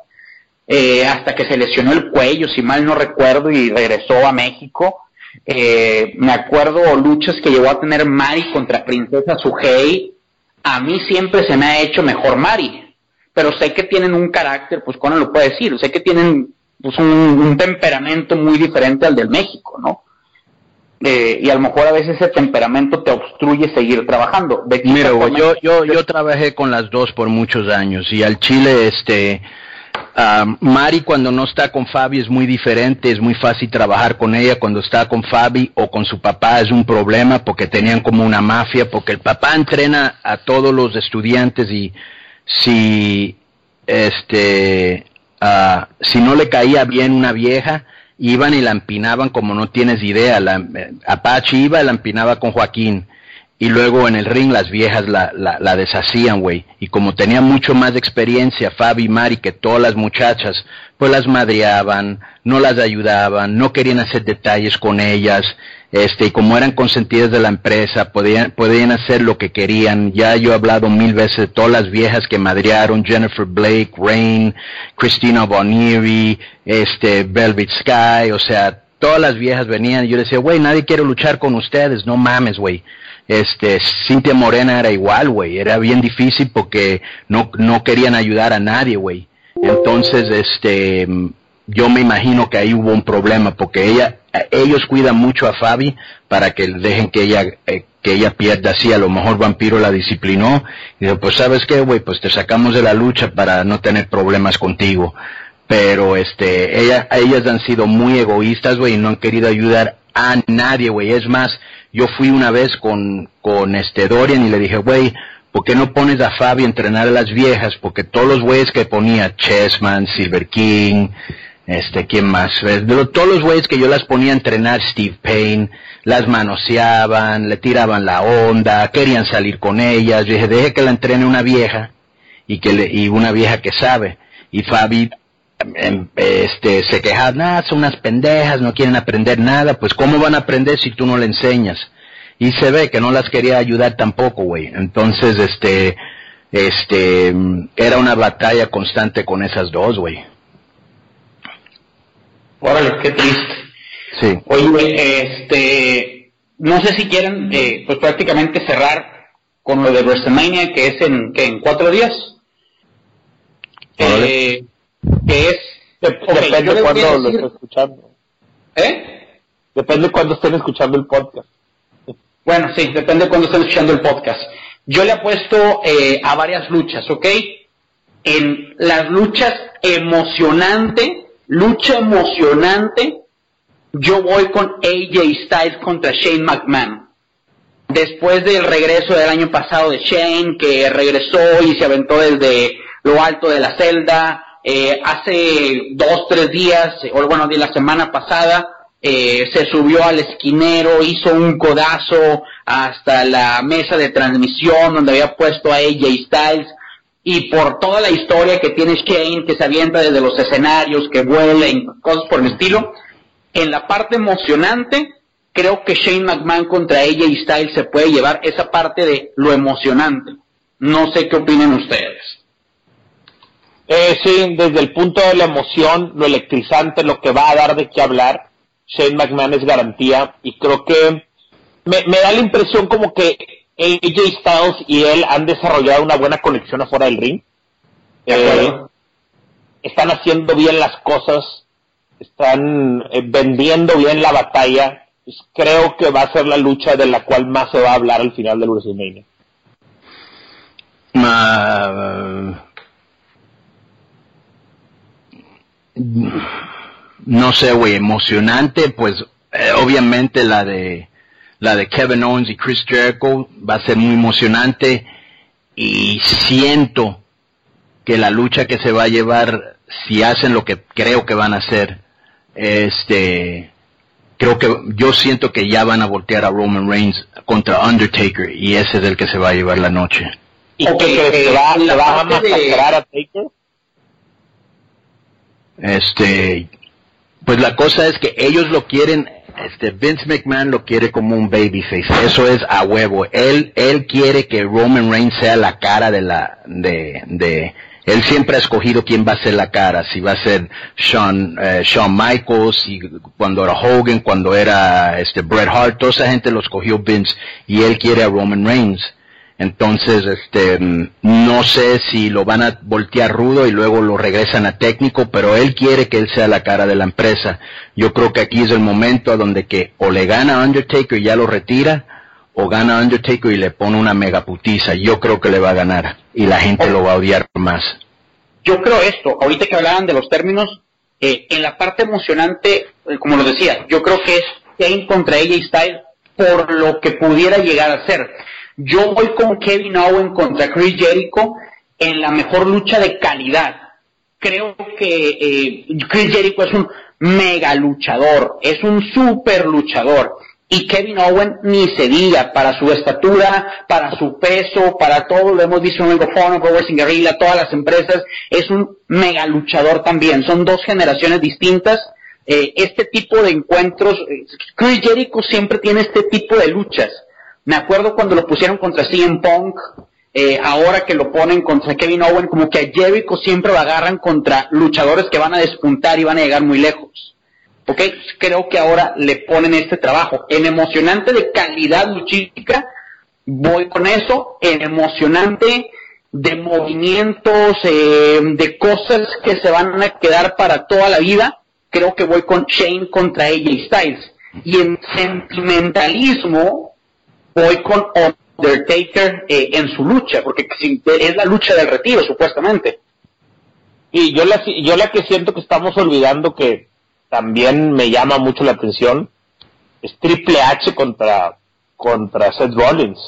Speaker 4: Eh, hasta que se lesionó el cuello, si mal no recuerdo, y regresó a México. Eh, me acuerdo luchas que llegó a tener Mari contra Princesa Suhei. A mí siempre se me ha hecho mejor Mari, pero sé que tienen un carácter, pues Conan lo puede decir, sé que tienen pues, un, temperamento muy diferente al del México, ¿no? Eh, y a lo mejor a veces ese temperamento te obstruye seguir trabajando.
Speaker 3: Mira, yo, yo, yo trabajé con las dos por muchos años y al Chile, este, Mari cuando no está con Fabi es muy diferente, es muy fácil trabajar con ella. Cuando está con Fabi o con su papá es un problema porque tenían como una mafia, porque el papá entrena a todos los estudiantes y si este uh, si no le caía bien una vieja, iban y la empinaban como no tienes idea. La, eh, Apache iba y la empinaba con Joaquín y luego en el ring las viejas la, la, la deshacían, güey. Y como tenía mucho más experiencia Fabi y Mari que todas las muchachas, pues las madreaban, no las ayudaban, no querían hacer detalles con ellas, este, y como eran consentidas de la empresa, podían, podían hacer lo que querían. Ya yo he hablado mil veces de todas las viejas que madrearon, Jennifer Blake, Rain, Christina Bonieri, este, Velvet Sky, o sea, todas las viejas venían y yo decía, güey, nadie quiere luchar con ustedes, no mames, güey este, Cintia Morena era igual, güey, era bien difícil porque no, no querían ayudar a nadie, güey. Entonces, este, yo me imagino que ahí hubo un problema porque ella, ellos cuidan mucho a Fabi para que dejen que ella, eh, que ella pierda así, a lo mejor Vampiro la disciplinó y dijo, pues sabes qué, güey, pues te sacamos de la lucha para no tener problemas contigo. Pero este, ella, ellas han sido muy egoístas, güey, y no han querido ayudar a nadie, güey. Es más, yo fui una vez con, con este Dorian y le dije, güey, ¿por qué no pones a Fabi a entrenar a las viejas? Porque todos los güeyes que ponía, Chessman, Silver King, este, ¿quién más? todos los güeyes que yo las ponía a entrenar, Steve Payne, las manoseaban, le tiraban la onda, querían salir con ellas. Yo dije, deje que la entrene una vieja y que le, y una vieja que sabe. Y Fabi este, se quejan, nada, son unas pendejas, no quieren aprender nada, pues ¿cómo van a aprender si tú no le enseñas? Y se ve que no las quería ayudar tampoco, güey. Entonces, este, este, era una batalla constante con esas dos, güey.
Speaker 4: Órale, qué triste.
Speaker 3: Sí.
Speaker 4: Oye, este, no sé si quieren, eh, pues prácticamente cerrar con lo de WrestleMania, que es en, que en cuatro días. Eh, que es...
Speaker 5: Depende de cuándo lo estén escuchando.
Speaker 4: ¿Eh?
Speaker 5: Depende cuándo estén escuchando el podcast.
Speaker 4: Bueno, sí, depende de cuándo estén escuchando el podcast. Yo le apuesto eh, a varias luchas, ¿ok? En las luchas emocionante, lucha emocionante, yo voy con AJ Styles contra Shane McMahon. Después del regreso del año pasado de Shane, que regresó y se aventó desde lo alto de la celda, eh, hace dos, tres días, o bueno, de la semana pasada, eh, se subió al esquinero, hizo un codazo hasta la mesa de transmisión donde había puesto a AJ Styles y por toda la historia que tiene Shane, que se avienta desde los escenarios, que vuela y cosas por el estilo, en la parte emocionante, creo que Shane McMahon contra AJ Styles se puede llevar esa parte de lo emocionante. No sé qué opinan ustedes.
Speaker 5: Eh, sí, desde el punto de la emoción, lo electrizante, lo que va a dar de qué hablar, Shane McMahon es garantía y creo que me, me da la impresión como que AJ Styles y él han desarrollado una buena conexión afuera del ring. Eh, están haciendo bien las cosas, están eh, vendiendo bien la batalla. Pues creo que va a ser la lucha de la cual más se va a hablar al final del WrestleMania.
Speaker 3: Uh, no sé, güey, emocionante, pues eh, obviamente la de la de Kevin Owens y Chris Jericho va a ser muy emocionante y siento que la lucha que se va a llevar si hacen lo que creo que van a hacer este creo que yo siento que ya van a voltear a Roman Reigns contra Undertaker y ese es el que se va a llevar la noche.
Speaker 5: ¿Y que se va, va a masacrar a Taker?
Speaker 3: Este, pues la cosa es que ellos lo quieren, este Vince McMahon lo quiere como un babyface, eso es a huevo. Él, él quiere que Roman Reigns sea la cara de la, de, de, él siempre ha escogido quién va a ser la cara, si va a ser Shawn, eh, Shawn Michaels, y cuando era Hogan, cuando era este Bret Hart, toda esa gente lo escogió Vince y él quiere a Roman Reigns. Entonces, este, no sé si lo van a voltear rudo y luego lo regresan a técnico, pero él quiere que él sea la cara de la empresa. Yo creo que aquí es el momento a donde que o le gana Undertaker y ya lo retira, o gana Undertaker y le pone una megaputiza. Yo creo que le va a ganar y la gente lo va a odiar más.
Speaker 4: Yo creo esto, ahorita que hablaban de los términos, eh, en la parte emocionante, eh, como lo decía, yo creo que es Kane contra AJ Styles por lo que pudiera llegar a ser yo voy con Kevin Owen contra Chris Jericho en la mejor lucha de calidad. Creo que eh, Chris Jericho es un mega luchador, es un super luchador. Y Kevin Owen ni se diga, para su estatura, para su peso, para todo, lo hemos visto en el Guerrilla, todas las empresas, es un mega luchador también. Son dos generaciones distintas. Eh, este tipo de encuentros, eh, Chris Jericho siempre tiene este tipo de luchas me acuerdo cuando lo pusieron contra CM Punk, eh, ahora que lo ponen contra Kevin Owen, como que a Jericho siempre lo agarran contra luchadores que van a despuntar y van a llegar muy lejos. ¿Ok? Creo que ahora le ponen este trabajo. En emocionante de calidad luchística, voy con eso. En emocionante de movimientos, eh, de cosas que se van a quedar para toda la vida, creo que voy con Shane contra AJ Styles. Y en sentimentalismo, voy con Undertaker eh, en su lucha, porque es la lucha del retiro, supuestamente.
Speaker 5: Y yo la, yo la que siento que estamos olvidando que también me llama mucho la atención es Triple H contra, contra Seth Rollins.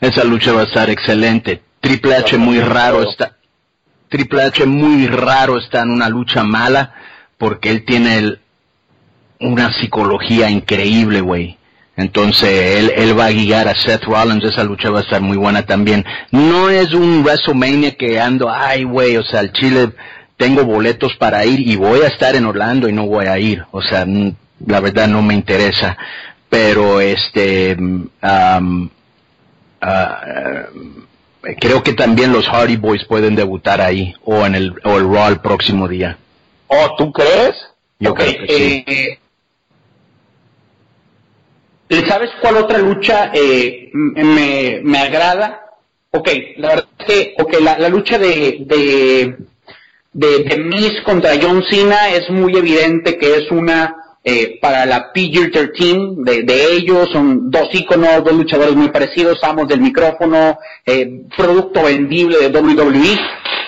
Speaker 3: Esa lucha va a estar excelente. Triple H muy raro está. Triple H muy raro está en una lucha mala porque él tiene una psicología increíble, güey. Entonces él, él va a guiar a Seth Rollins, esa lucha va a estar muy buena también. No es un WrestleMania que ando, ay güey, o sea, el Chile tengo boletos para ir y voy a estar en Orlando y no voy a ir, o sea, la verdad no me interesa. Pero este, ah, creo que también los Hardy Boys pueden debutar ahí o en el, o el Raw el próximo día.
Speaker 5: ¿Oh, tú crees?
Speaker 3: Yo creo que sí.
Speaker 4: Eh, ¿Sabes cuál otra lucha eh, me, me, agrada? Ok, la verdad es que okay, la, lucha de, de, de, de, Miss contra John Cena es muy evidente que es una eh, para la PG-13 de, de, ellos, son dos íconos, dos luchadores muy parecidos, ambos del micrófono, eh, producto vendible de WWE,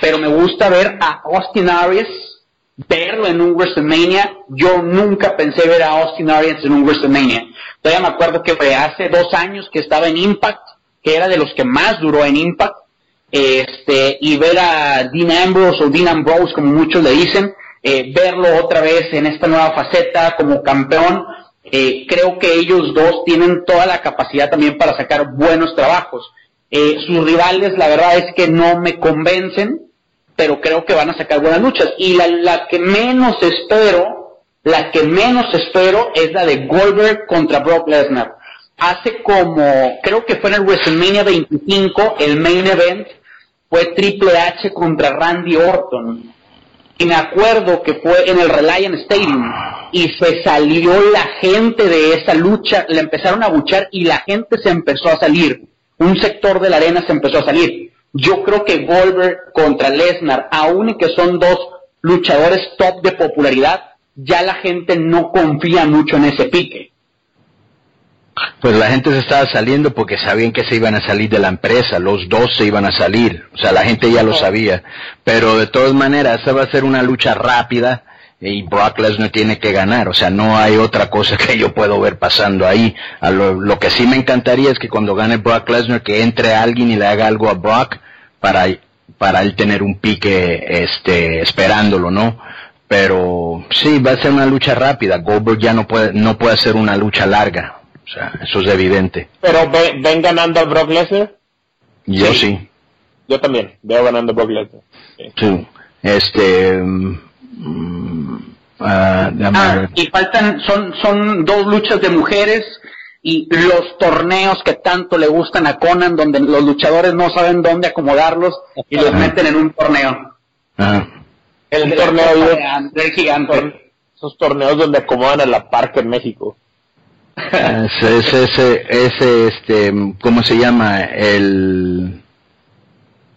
Speaker 4: pero me gusta ver a Austin Aries verlo en un WrestleMania. Yo nunca pensé ver a Austin Aries en un WrestleMania. Todavía me acuerdo que fue hace dos años que estaba en Impact, que era de los que más duró en Impact, este, y ver a Dean Ambrose o Dean Ambrose, como muchos le dicen, eh, verlo otra vez en esta nueva faceta como campeón, eh, creo que ellos dos tienen toda la capacidad también para sacar buenos trabajos. Eh, sus rivales, la verdad es que no me convencen, pero creo que van a sacar buenas luchas. Y la, la que menos espero la que menos espero es la de Goldberg contra Brock Lesnar. Hace como, creo que fue en el WrestleMania 25, el main event fue Triple H contra Randy Orton. y me acuerdo que fue en el Reliant Stadium y se salió la gente de esa lucha, le empezaron a buchar y la gente se empezó a salir. Un sector de la arena se empezó a salir. Yo creo que Goldberg contra Lesnar, aun que son dos luchadores top de popularidad, ya la gente no confía mucho en ese pique.
Speaker 3: Pues la gente se estaba saliendo porque sabían que se iban a salir de la empresa, los dos se iban a salir, o sea, la gente ya lo sabía, pero de todas maneras, esa va a ser una lucha rápida y Brock Lesnar tiene que ganar, o sea, no hay otra cosa que yo puedo ver pasando ahí. A lo, lo que sí me encantaría es que cuando gane Brock Lesnar que entre alguien y le haga algo a Brock para, para él tener un pique este, esperándolo, ¿no? Pero sí, va a ser una lucha rápida. Goldberg ya no puede, no puede hacer una lucha larga. O sea, eso es evidente.
Speaker 5: Pero ven, ven ganando a Brock Lesnar.
Speaker 3: Yo sí.
Speaker 5: Yo también veo ganando a Brock Lesnar. Sí.
Speaker 3: Sí. Este. Mm, ah,
Speaker 4: Ah,
Speaker 3: ver.
Speaker 4: y faltan, son, son dos luchas de mujeres y los torneos que tanto le gustan a Conan, donde los luchadores no saben dónde acomodarlos y los
Speaker 3: Ajá.
Speaker 4: meten en un torneo.
Speaker 3: Ajá.
Speaker 5: El torneo de-
Speaker 4: de André Gigante.
Speaker 5: esos torneos donde acomodan a la Parker en México.
Speaker 3: Ese, ese, ese, ese, este, ¿cómo se llama? El,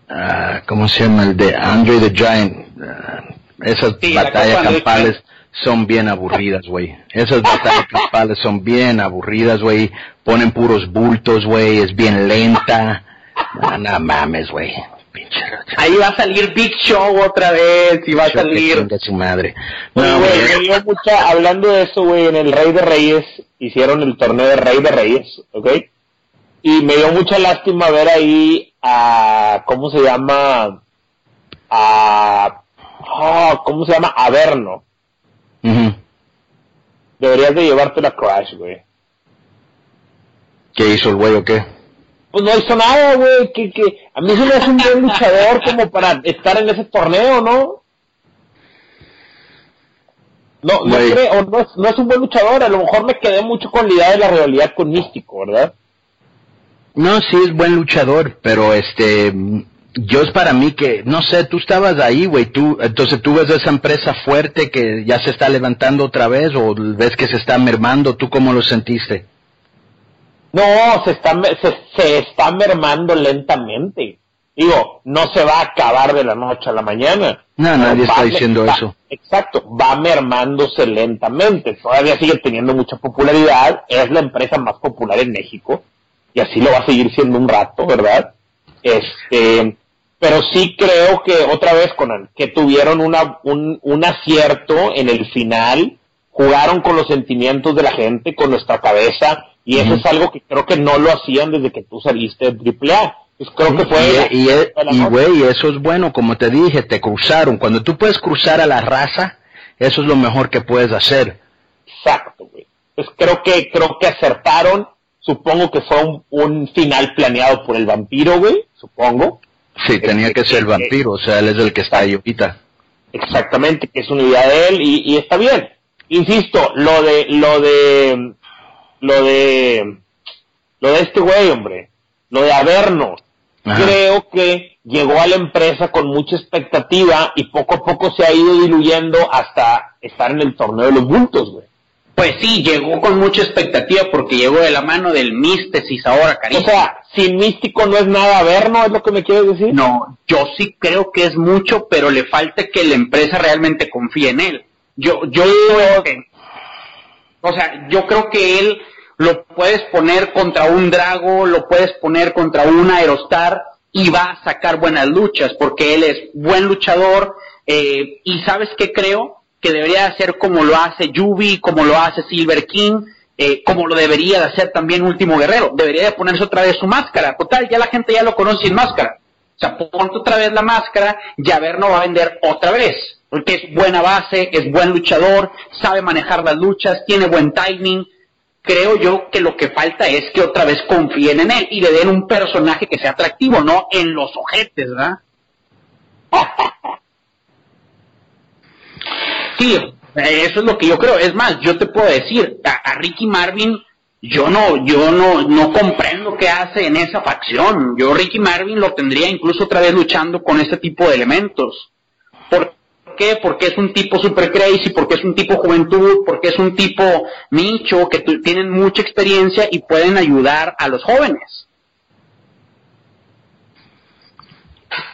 Speaker 3: ah, ¿cómo se llama? El de Andre the Giant. Ah, esas
Speaker 4: Sí,
Speaker 3: batallas campales son bien aburridas, güey. Esas batallas campales son bien aburridas, güey. Ponen puros bultos, güey. Es bien lenta. No, no mames, güey.
Speaker 4: Ahí va a salir Big Show otra vez y va a
Speaker 3: Show que
Speaker 4: salir...
Speaker 3: su madre. No,
Speaker 5: güey. me dio mucha, hablando de eso, güey, en el Rey de Reyes hicieron el torneo de Rey de Reyes, ¿ok? Y me dio mucha lástima ver ahí a, ¿cómo se llama? A, ah, ¿cómo se llama? Averno.
Speaker 3: Ujú.
Speaker 5: Deberías de llevarte la Crash, güey.
Speaker 3: ¿Qué hizo el güey o qué?
Speaker 5: Pues no hizo nada, güey, que, que a mí se me hace un buen luchador como para estar en ese torneo, ¿no? No, no creo, no es, no es un buen luchador, a lo mejor me quedé mucho con la idea de la rivalidad con Místico, ¿verdad?
Speaker 3: No, sí es buen luchador, pero este, yo es para mí que, no sé, tú estabas ahí, güey, tú, entonces tú ves esa empresa fuerte que ya se está levantando otra vez o ves que se está mermando, ¿tú cómo lo sentiste?
Speaker 5: No, se está, se, se está mermando lentamente. Digo, no se va a acabar de la noche a la mañana.
Speaker 3: No, nadie está diciendo
Speaker 5: va-
Speaker 3: eso.
Speaker 5: Exacto, va mermándose lentamente. Todavía sigue teniendo mucha popularidad. Es la empresa más popular en México. Y así lo va a seguir siendo un rato, ¿verdad? Este, pero sí creo que otra vez, Conan, que tuvieron una, un, un acierto en el final. Jugaron con los sentimientos de la gente, con nuestra cabeza. Y eso es algo que creo que no lo hacían desde que tú saliste de AAA. Pues creo que fue...
Speaker 3: Y,
Speaker 5: la
Speaker 3: y,
Speaker 5: noche.
Speaker 3: güey, eso es bueno, como te dije, te cruzaron. Cuando tú puedes cruzar a la raza, eso es lo mejor que puedes hacer.
Speaker 5: Exacto, güey. Pues creo que, creo que acertaron. Supongo que fue un, un final planeado por el vampiro, güey. Supongo.
Speaker 3: Sí, tenía que ser el vampiro, o sea, él es el que está ahí ahorita.
Speaker 5: Exactamente, que es una idea de él y, y está bien. Insisto, lo de, lo de, lo de, lo de este güey, hombre, lo de Averno,
Speaker 3: Ajá.
Speaker 5: creo que llegó a la empresa con mucha expectativa y poco a poco se ha ido diluyendo hasta estar en el torneo de los bultos, güey.
Speaker 4: Pues sí, llegó con mucha expectativa porque llegó de la mano del místesis ahora,
Speaker 5: O
Speaker 4: cariño.
Speaker 5: sea, sin místico no es nada Averno, es lo que me quieres decir.
Speaker 4: No, yo sí creo que es mucho, pero le falta que la empresa realmente confíe en él. Yo, yo creo que, o sea, yo creo que él lo puedes poner contra un Drago, lo puedes poner contra un Aerostar y va a sacar buenas luchas porque él es buen luchador eh, y sabes qué creo que debería hacer como lo hace Yubi, como lo hace Silver King, eh, como lo debería de hacer también Último Guerrero. Debería de ponerse otra vez su máscara. Total, ya la gente ya lo conoce sin máscara. O sea, ponte otra vez la máscara y no va a vender otra vez. Porque es buena base, es buen luchador, sabe manejar las luchas, tiene buen timing. Creo yo que lo que falta es que otra vez confíen en él y le den un personaje que sea atractivo, no en los ojetes, ¿verdad? Eso es lo que yo creo. Es más, yo te puedo decir, a, Ricky Marvin, yo no, yo no, no comprendo qué hace en esa facción. Yo Ricky Marvin lo tendría incluso otra vez luchando con ese tipo de elementos. Porque qué? Porque es un tipo super crazy, porque es un tipo juventud, porque es un tipo nicho, que tienen mucha experiencia y pueden ayudar a los jóvenes.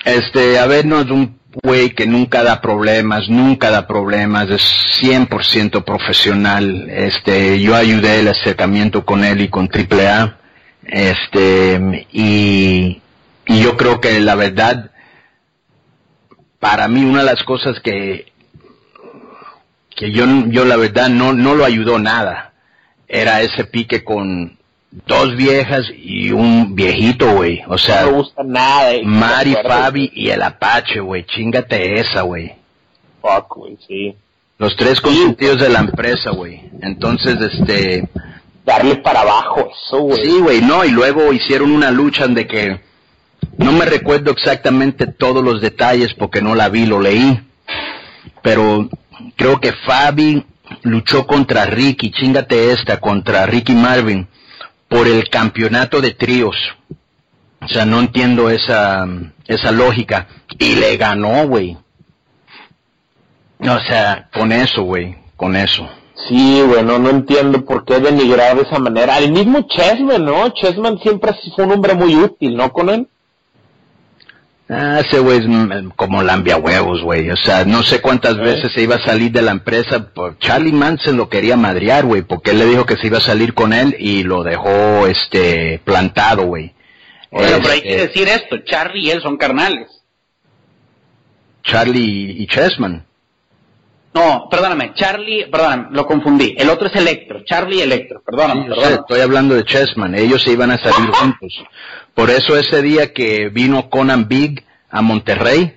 Speaker 3: Este, a ver, no es un güey que nunca da problemas, nunca da problemas, es 100% profesional. Este, yo ayudé el acercamiento con él y con AAA. Este, y, y yo creo que la verdad, para mí una de las cosas que, que yo, yo la verdad no, no lo ayudó nada, era ese pique con dos viejas y un viejito, güey. O sea,
Speaker 5: no me gusta nada. eh,
Speaker 3: Mari, Fabi y el Apache, güey. Chingate esa, güey.
Speaker 5: Fuck, güey, sí.
Speaker 3: Los tres consentidos de la empresa, güey. Entonces, este,
Speaker 5: Darle para abajo eso, güey.
Speaker 3: sí, güey, no, y luego hicieron una lucha de que no me recuerdo exactamente todos los detalles porque no la vi, lo leí. Pero creo que Fabi luchó contra Ricky, chingate esta, contra Ricky Marvin por el campeonato de tríos. O sea, no entiendo esa, esa lógica. Y le ganó, güey. O sea, con eso, güey, con eso.
Speaker 5: Sí, güey, no, no entiendo por qué denigrar de esa manera. El mismo Chessman, ¿no? Chessman siempre fue un hombre muy útil, ¿no? Con él.
Speaker 3: Ah, ese güey es mm, como lambia huevos, güey. O sea, no sé cuántas veces se iba a salir de la empresa. Por Charlie Manson lo quería madrear, güey, porque él le dijo que se iba a salir con él y lo dejó, este, plantado, güey.
Speaker 4: Bueno, pero hay que
Speaker 3: Este,
Speaker 4: decir esto, Charlie y él son carnales.
Speaker 3: Charlie y Chessman.
Speaker 4: No, perdóname, Charlie, perdóname, lo confundí. El otro es Electro, Charlie Electro, perdóname,
Speaker 3: Sí, sé, estoy hablando de Chessman. Ellos se iban a salir juntos. Por eso ese día que vino Conan Big a Monterrey,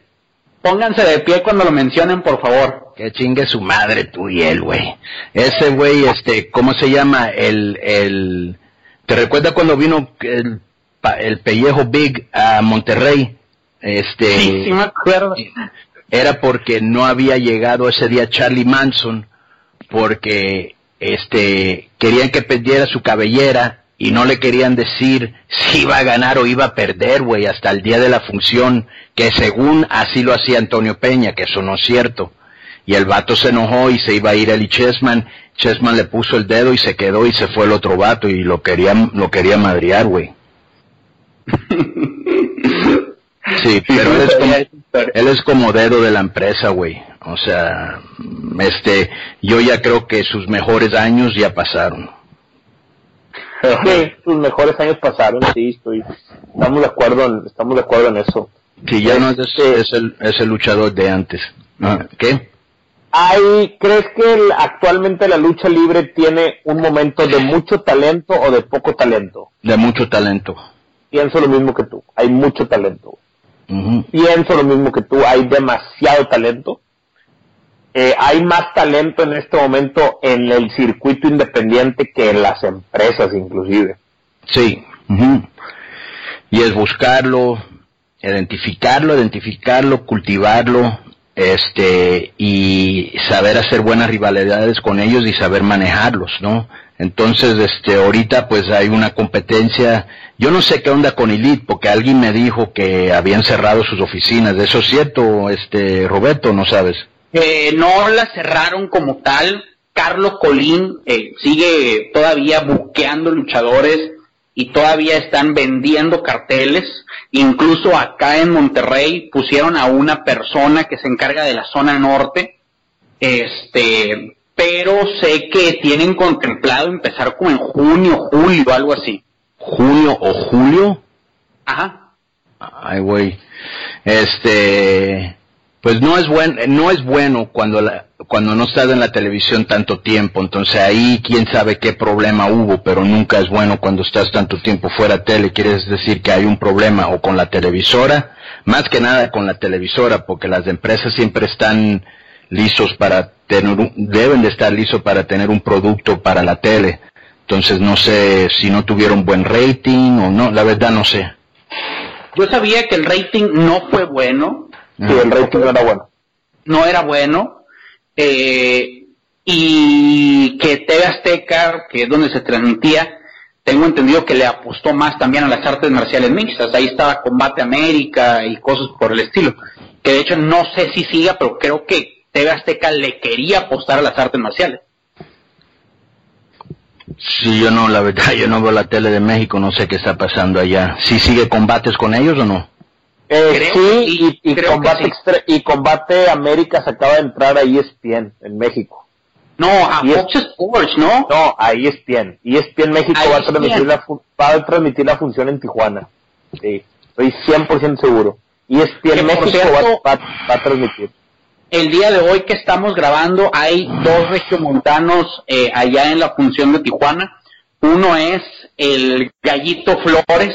Speaker 4: Pónganse de pie cuando lo mencionen, por favor.
Speaker 3: Que chingue su madre tú y él, güey. Ese güey, este, ¿cómo se llama? El, el, ¿te recuerdas cuando vino el, el pellejo Big a Monterrey? Este,
Speaker 4: Sí, sí me acuerdo.
Speaker 3: Era porque no había llegado ese día Charlie Manson, porque, este, querían que perdiera su cabellera y no le querían decir si iba a ganar o iba a perder, güey, hasta el día de la función, que según así lo hacía Antonio Peña, que eso no es cierto. Y el vato se enojó y se iba a ir y Chessman. Chessman le puso el dedo y se quedó y se fue el otro vato y lo quería, lo quería madrear, güey. Sí, pero él es como, él es como dedo de la empresa, güey. O sea, este, yo ya creo que sus mejores años ya pasaron.
Speaker 5: Sí, sus mejores años pasaron, sí, estoy, estamos de acuerdo en, estamos de acuerdo en eso.
Speaker 3: Sí, ya no es,
Speaker 5: Este-
Speaker 3: es el, es el luchador de antes. Ah, ¿Qué?
Speaker 5: Hay, ¿crees que el- actualmente la lucha libre tiene un momento de mucho talento o de poco talento?
Speaker 3: De mucho talento.
Speaker 5: Pienso lo mismo que tú, hay mucho talento. Pienso lo mismo que tú, hay demasiado talento. Eh, hay más talento en este momento en el circuito independiente que en las empresas inclusive.
Speaker 3: Sí. Y es buscarlo, identificarlo, identificarlo, cultivarlo, este, y saber hacer buenas rivalidades con ellos y saber manejarlos, ¿no? Entonces, este, ahorita pues hay una competencia, yo no sé qué onda con Elite, porque alguien me dijo que habían cerrado sus oficinas, ¿eso es cierto, este, Roberto, no sabes?
Speaker 4: Eh, no la cerraron como tal. Carlos Colín eh, sigue todavía buqueando luchadores y todavía están vendiendo carteles. Incluso acá en Monterrey pusieron a una persona que se encarga de la zona norte. Este, pero sé que tienen contemplado empezar como en junio, julio, algo así.
Speaker 3: ¿Junio o julio?
Speaker 4: Ajá.
Speaker 3: Ay, güey. Este, pues no es buen, no es bueno cuando la, cuando no estás en la televisión tanto tiempo. Entonces ahí quién sabe qué problema hubo, pero nunca es bueno cuando estás tanto tiempo fuera tele. Quieres decir que hay un problema o con la televisora, más que nada con la televisora, porque las empresas siempre están lisos para tener, un- deben de estar lisos para tener un producto para la tele. Entonces no sé si no tuvieron buen rating o no, la verdad no sé.
Speaker 4: Yo sabía que el rating no fue bueno,
Speaker 5: Sí, el rating no era bueno.
Speaker 4: no era bueno, eh, y que TV Azteca, que es donde se transmitía, tengo entendido que le apostó más también a las artes marciales mixtas, ahí estaba Combate América y cosas por el estilo. que de hecho no sé si siga, pero creo que TV Azteca le quería apostar a las artes marciales.
Speaker 3: Sí, yo no, la verdad, yo no veo la tele de México, no sé qué está pasando allá. ¿Sí sigue combates con ellos o no?
Speaker 5: Eh, sí, y, combate y Combate América se acaba de entrar a ESPN en México.
Speaker 4: No, a Fox Sports, ¿no?
Speaker 5: No, a ESPN. ESPN México va, A transmitir la va a transmitir la función en Tijuana. Sí, estoy 100% seguro. ESPN México va, va, a transmitir
Speaker 4: el día de hoy que estamos grabando hay dos regiomontanos eh, allá en la función de Tijuana. Uno es el Gallito Flores,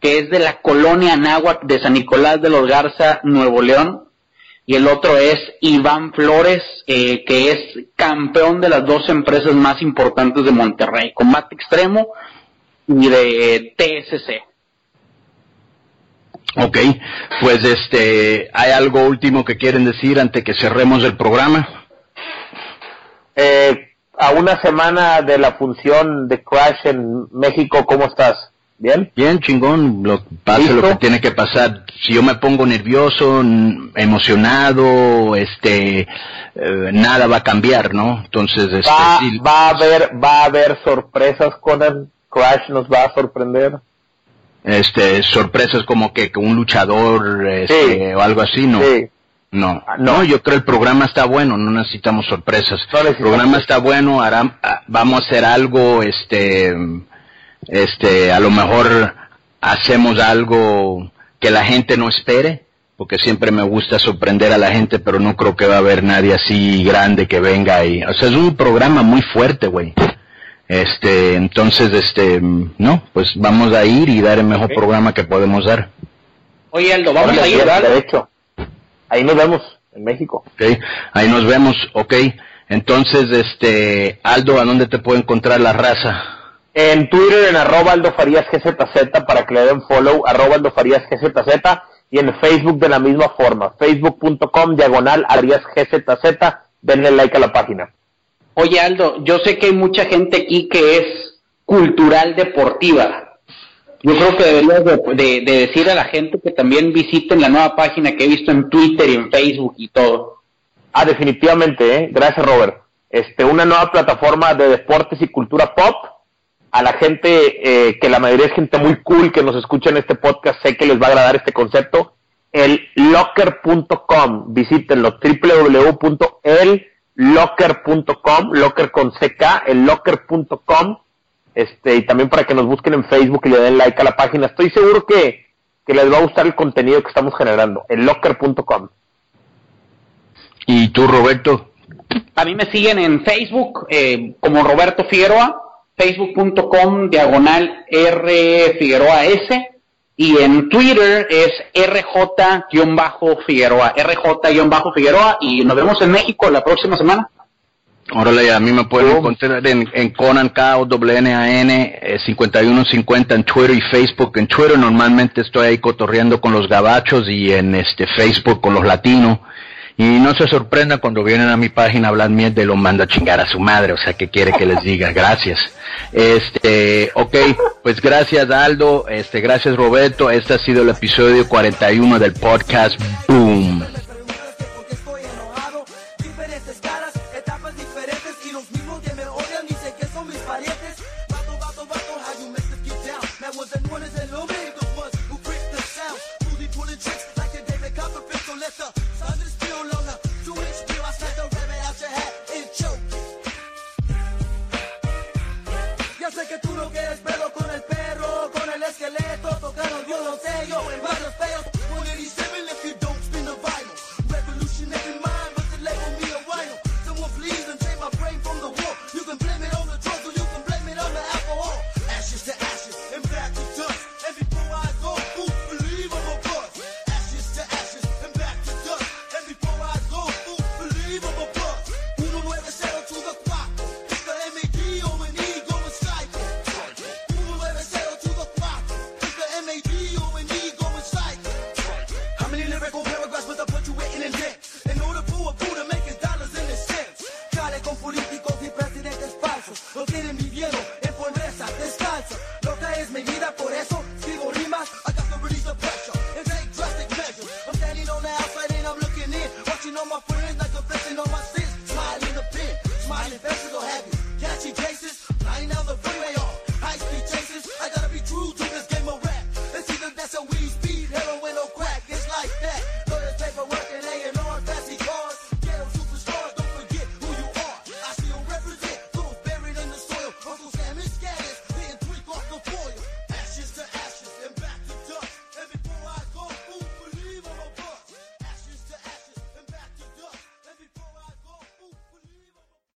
Speaker 4: que es de la colonia Anáhuac de San Nicolás de los Garza, Nuevo León. Y el otro es Iván Flores, eh, que es campeón de las dos empresas más importantes de Monterrey, Combate Extremo y de TSC.
Speaker 3: Ok, pues este, ¿hay algo último que quieren decir antes que cerremos el programa?
Speaker 5: Eh, a una semana de la función de Crash en México, ¿cómo estás? ¿Bien?
Speaker 3: Bien, chingón, lo pase lo que tiene que pasar. Si yo me pongo nervioso, emocionado, este, eh, nada va a cambiar, ¿no? Entonces, este,
Speaker 5: va, va a haber, va a haber sorpresas con el Crash, nos va a sorprender
Speaker 3: este sorpresas como que, un luchador este, o algo así no no. No. Yo creo el programa está bueno no necesitamos sorpresas. El programa está bueno hará, ah, vamos a hacer algo este este a lo mejor hacemos algo que la gente no espere porque siempre me gusta sorprender a la gente pero no creo que va a haber nadie así grande que venga y o sea es un programa muy fuerte güey este, entonces, este, no, pues vamos a ir y dar el mejor programa que podemos dar.
Speaker 4: Oye, Aldo, vamos a ir,
Speaker 5: De hecho, ahí nos vemos en México.
Speaker 3: Ok, ahí nos vemos, ok. Entonces, este, Aldo, ¿a dónde te puede encontrar la raza?
Speaker 5: En Twitter, en arroba Aldo Farías GZZ, para que le den follow, arroba Aldo Farías GZZ, y en Facebook de la misma forma, facebook.com, diagonal, Arias GZZ, denle like a la página.
Speaker 4: Oye Aldo, yo sé que hay mucha gente aquí que es cultural deportiva. Yo creo que deberías de, decir a la gente que también visiten la nueva página que he visto en Twitter y en Facebook y todo.
Speaker 5: Ah, definitivamente, ¿eh? gracias Robert. Este, una nueva plataforma de deportes y cultura pop. A la gente, eh, que la mayoría es gente muy cool que nos escucha en este podcast, sé que les va a agradar este concepto. El locker.com, visítenlo, www.el locker.com, locker con CK, el locker.com, este, y también para que nos busquen en Facebook y le den like a la página. Estoy seguro que, que les va a gustar el contenido que estamos generando, el locker.com.
Speaker 3: ¿Y tú, Roberto?
Speaker 4: A mí me siguen en Facebook eh, como Roberto Figueroa, facebook.com diagonal R Figueroa S y en Twitter es RJ-Figueroa, RJ-Figueroa, y nos vemos en México la próxima semana.
Speaker 3: Órale, a mí me pueden encontrar en, en Conan K o WNAN 5150 en Twitter y Facebook. En Twitter normalmente estoy ahí cotorreando con los gabachos y en este Facebook con los latinos. Y no se sorprenda cuando vienen a mi página a hablar mierda y lo manda a chingar a su madre, o sea, que quiere que les diga? Gracias. Este, ok, pues gracias Aldo, este, gracias Roberto, este ha sido el episodio 41 del podcast Boom.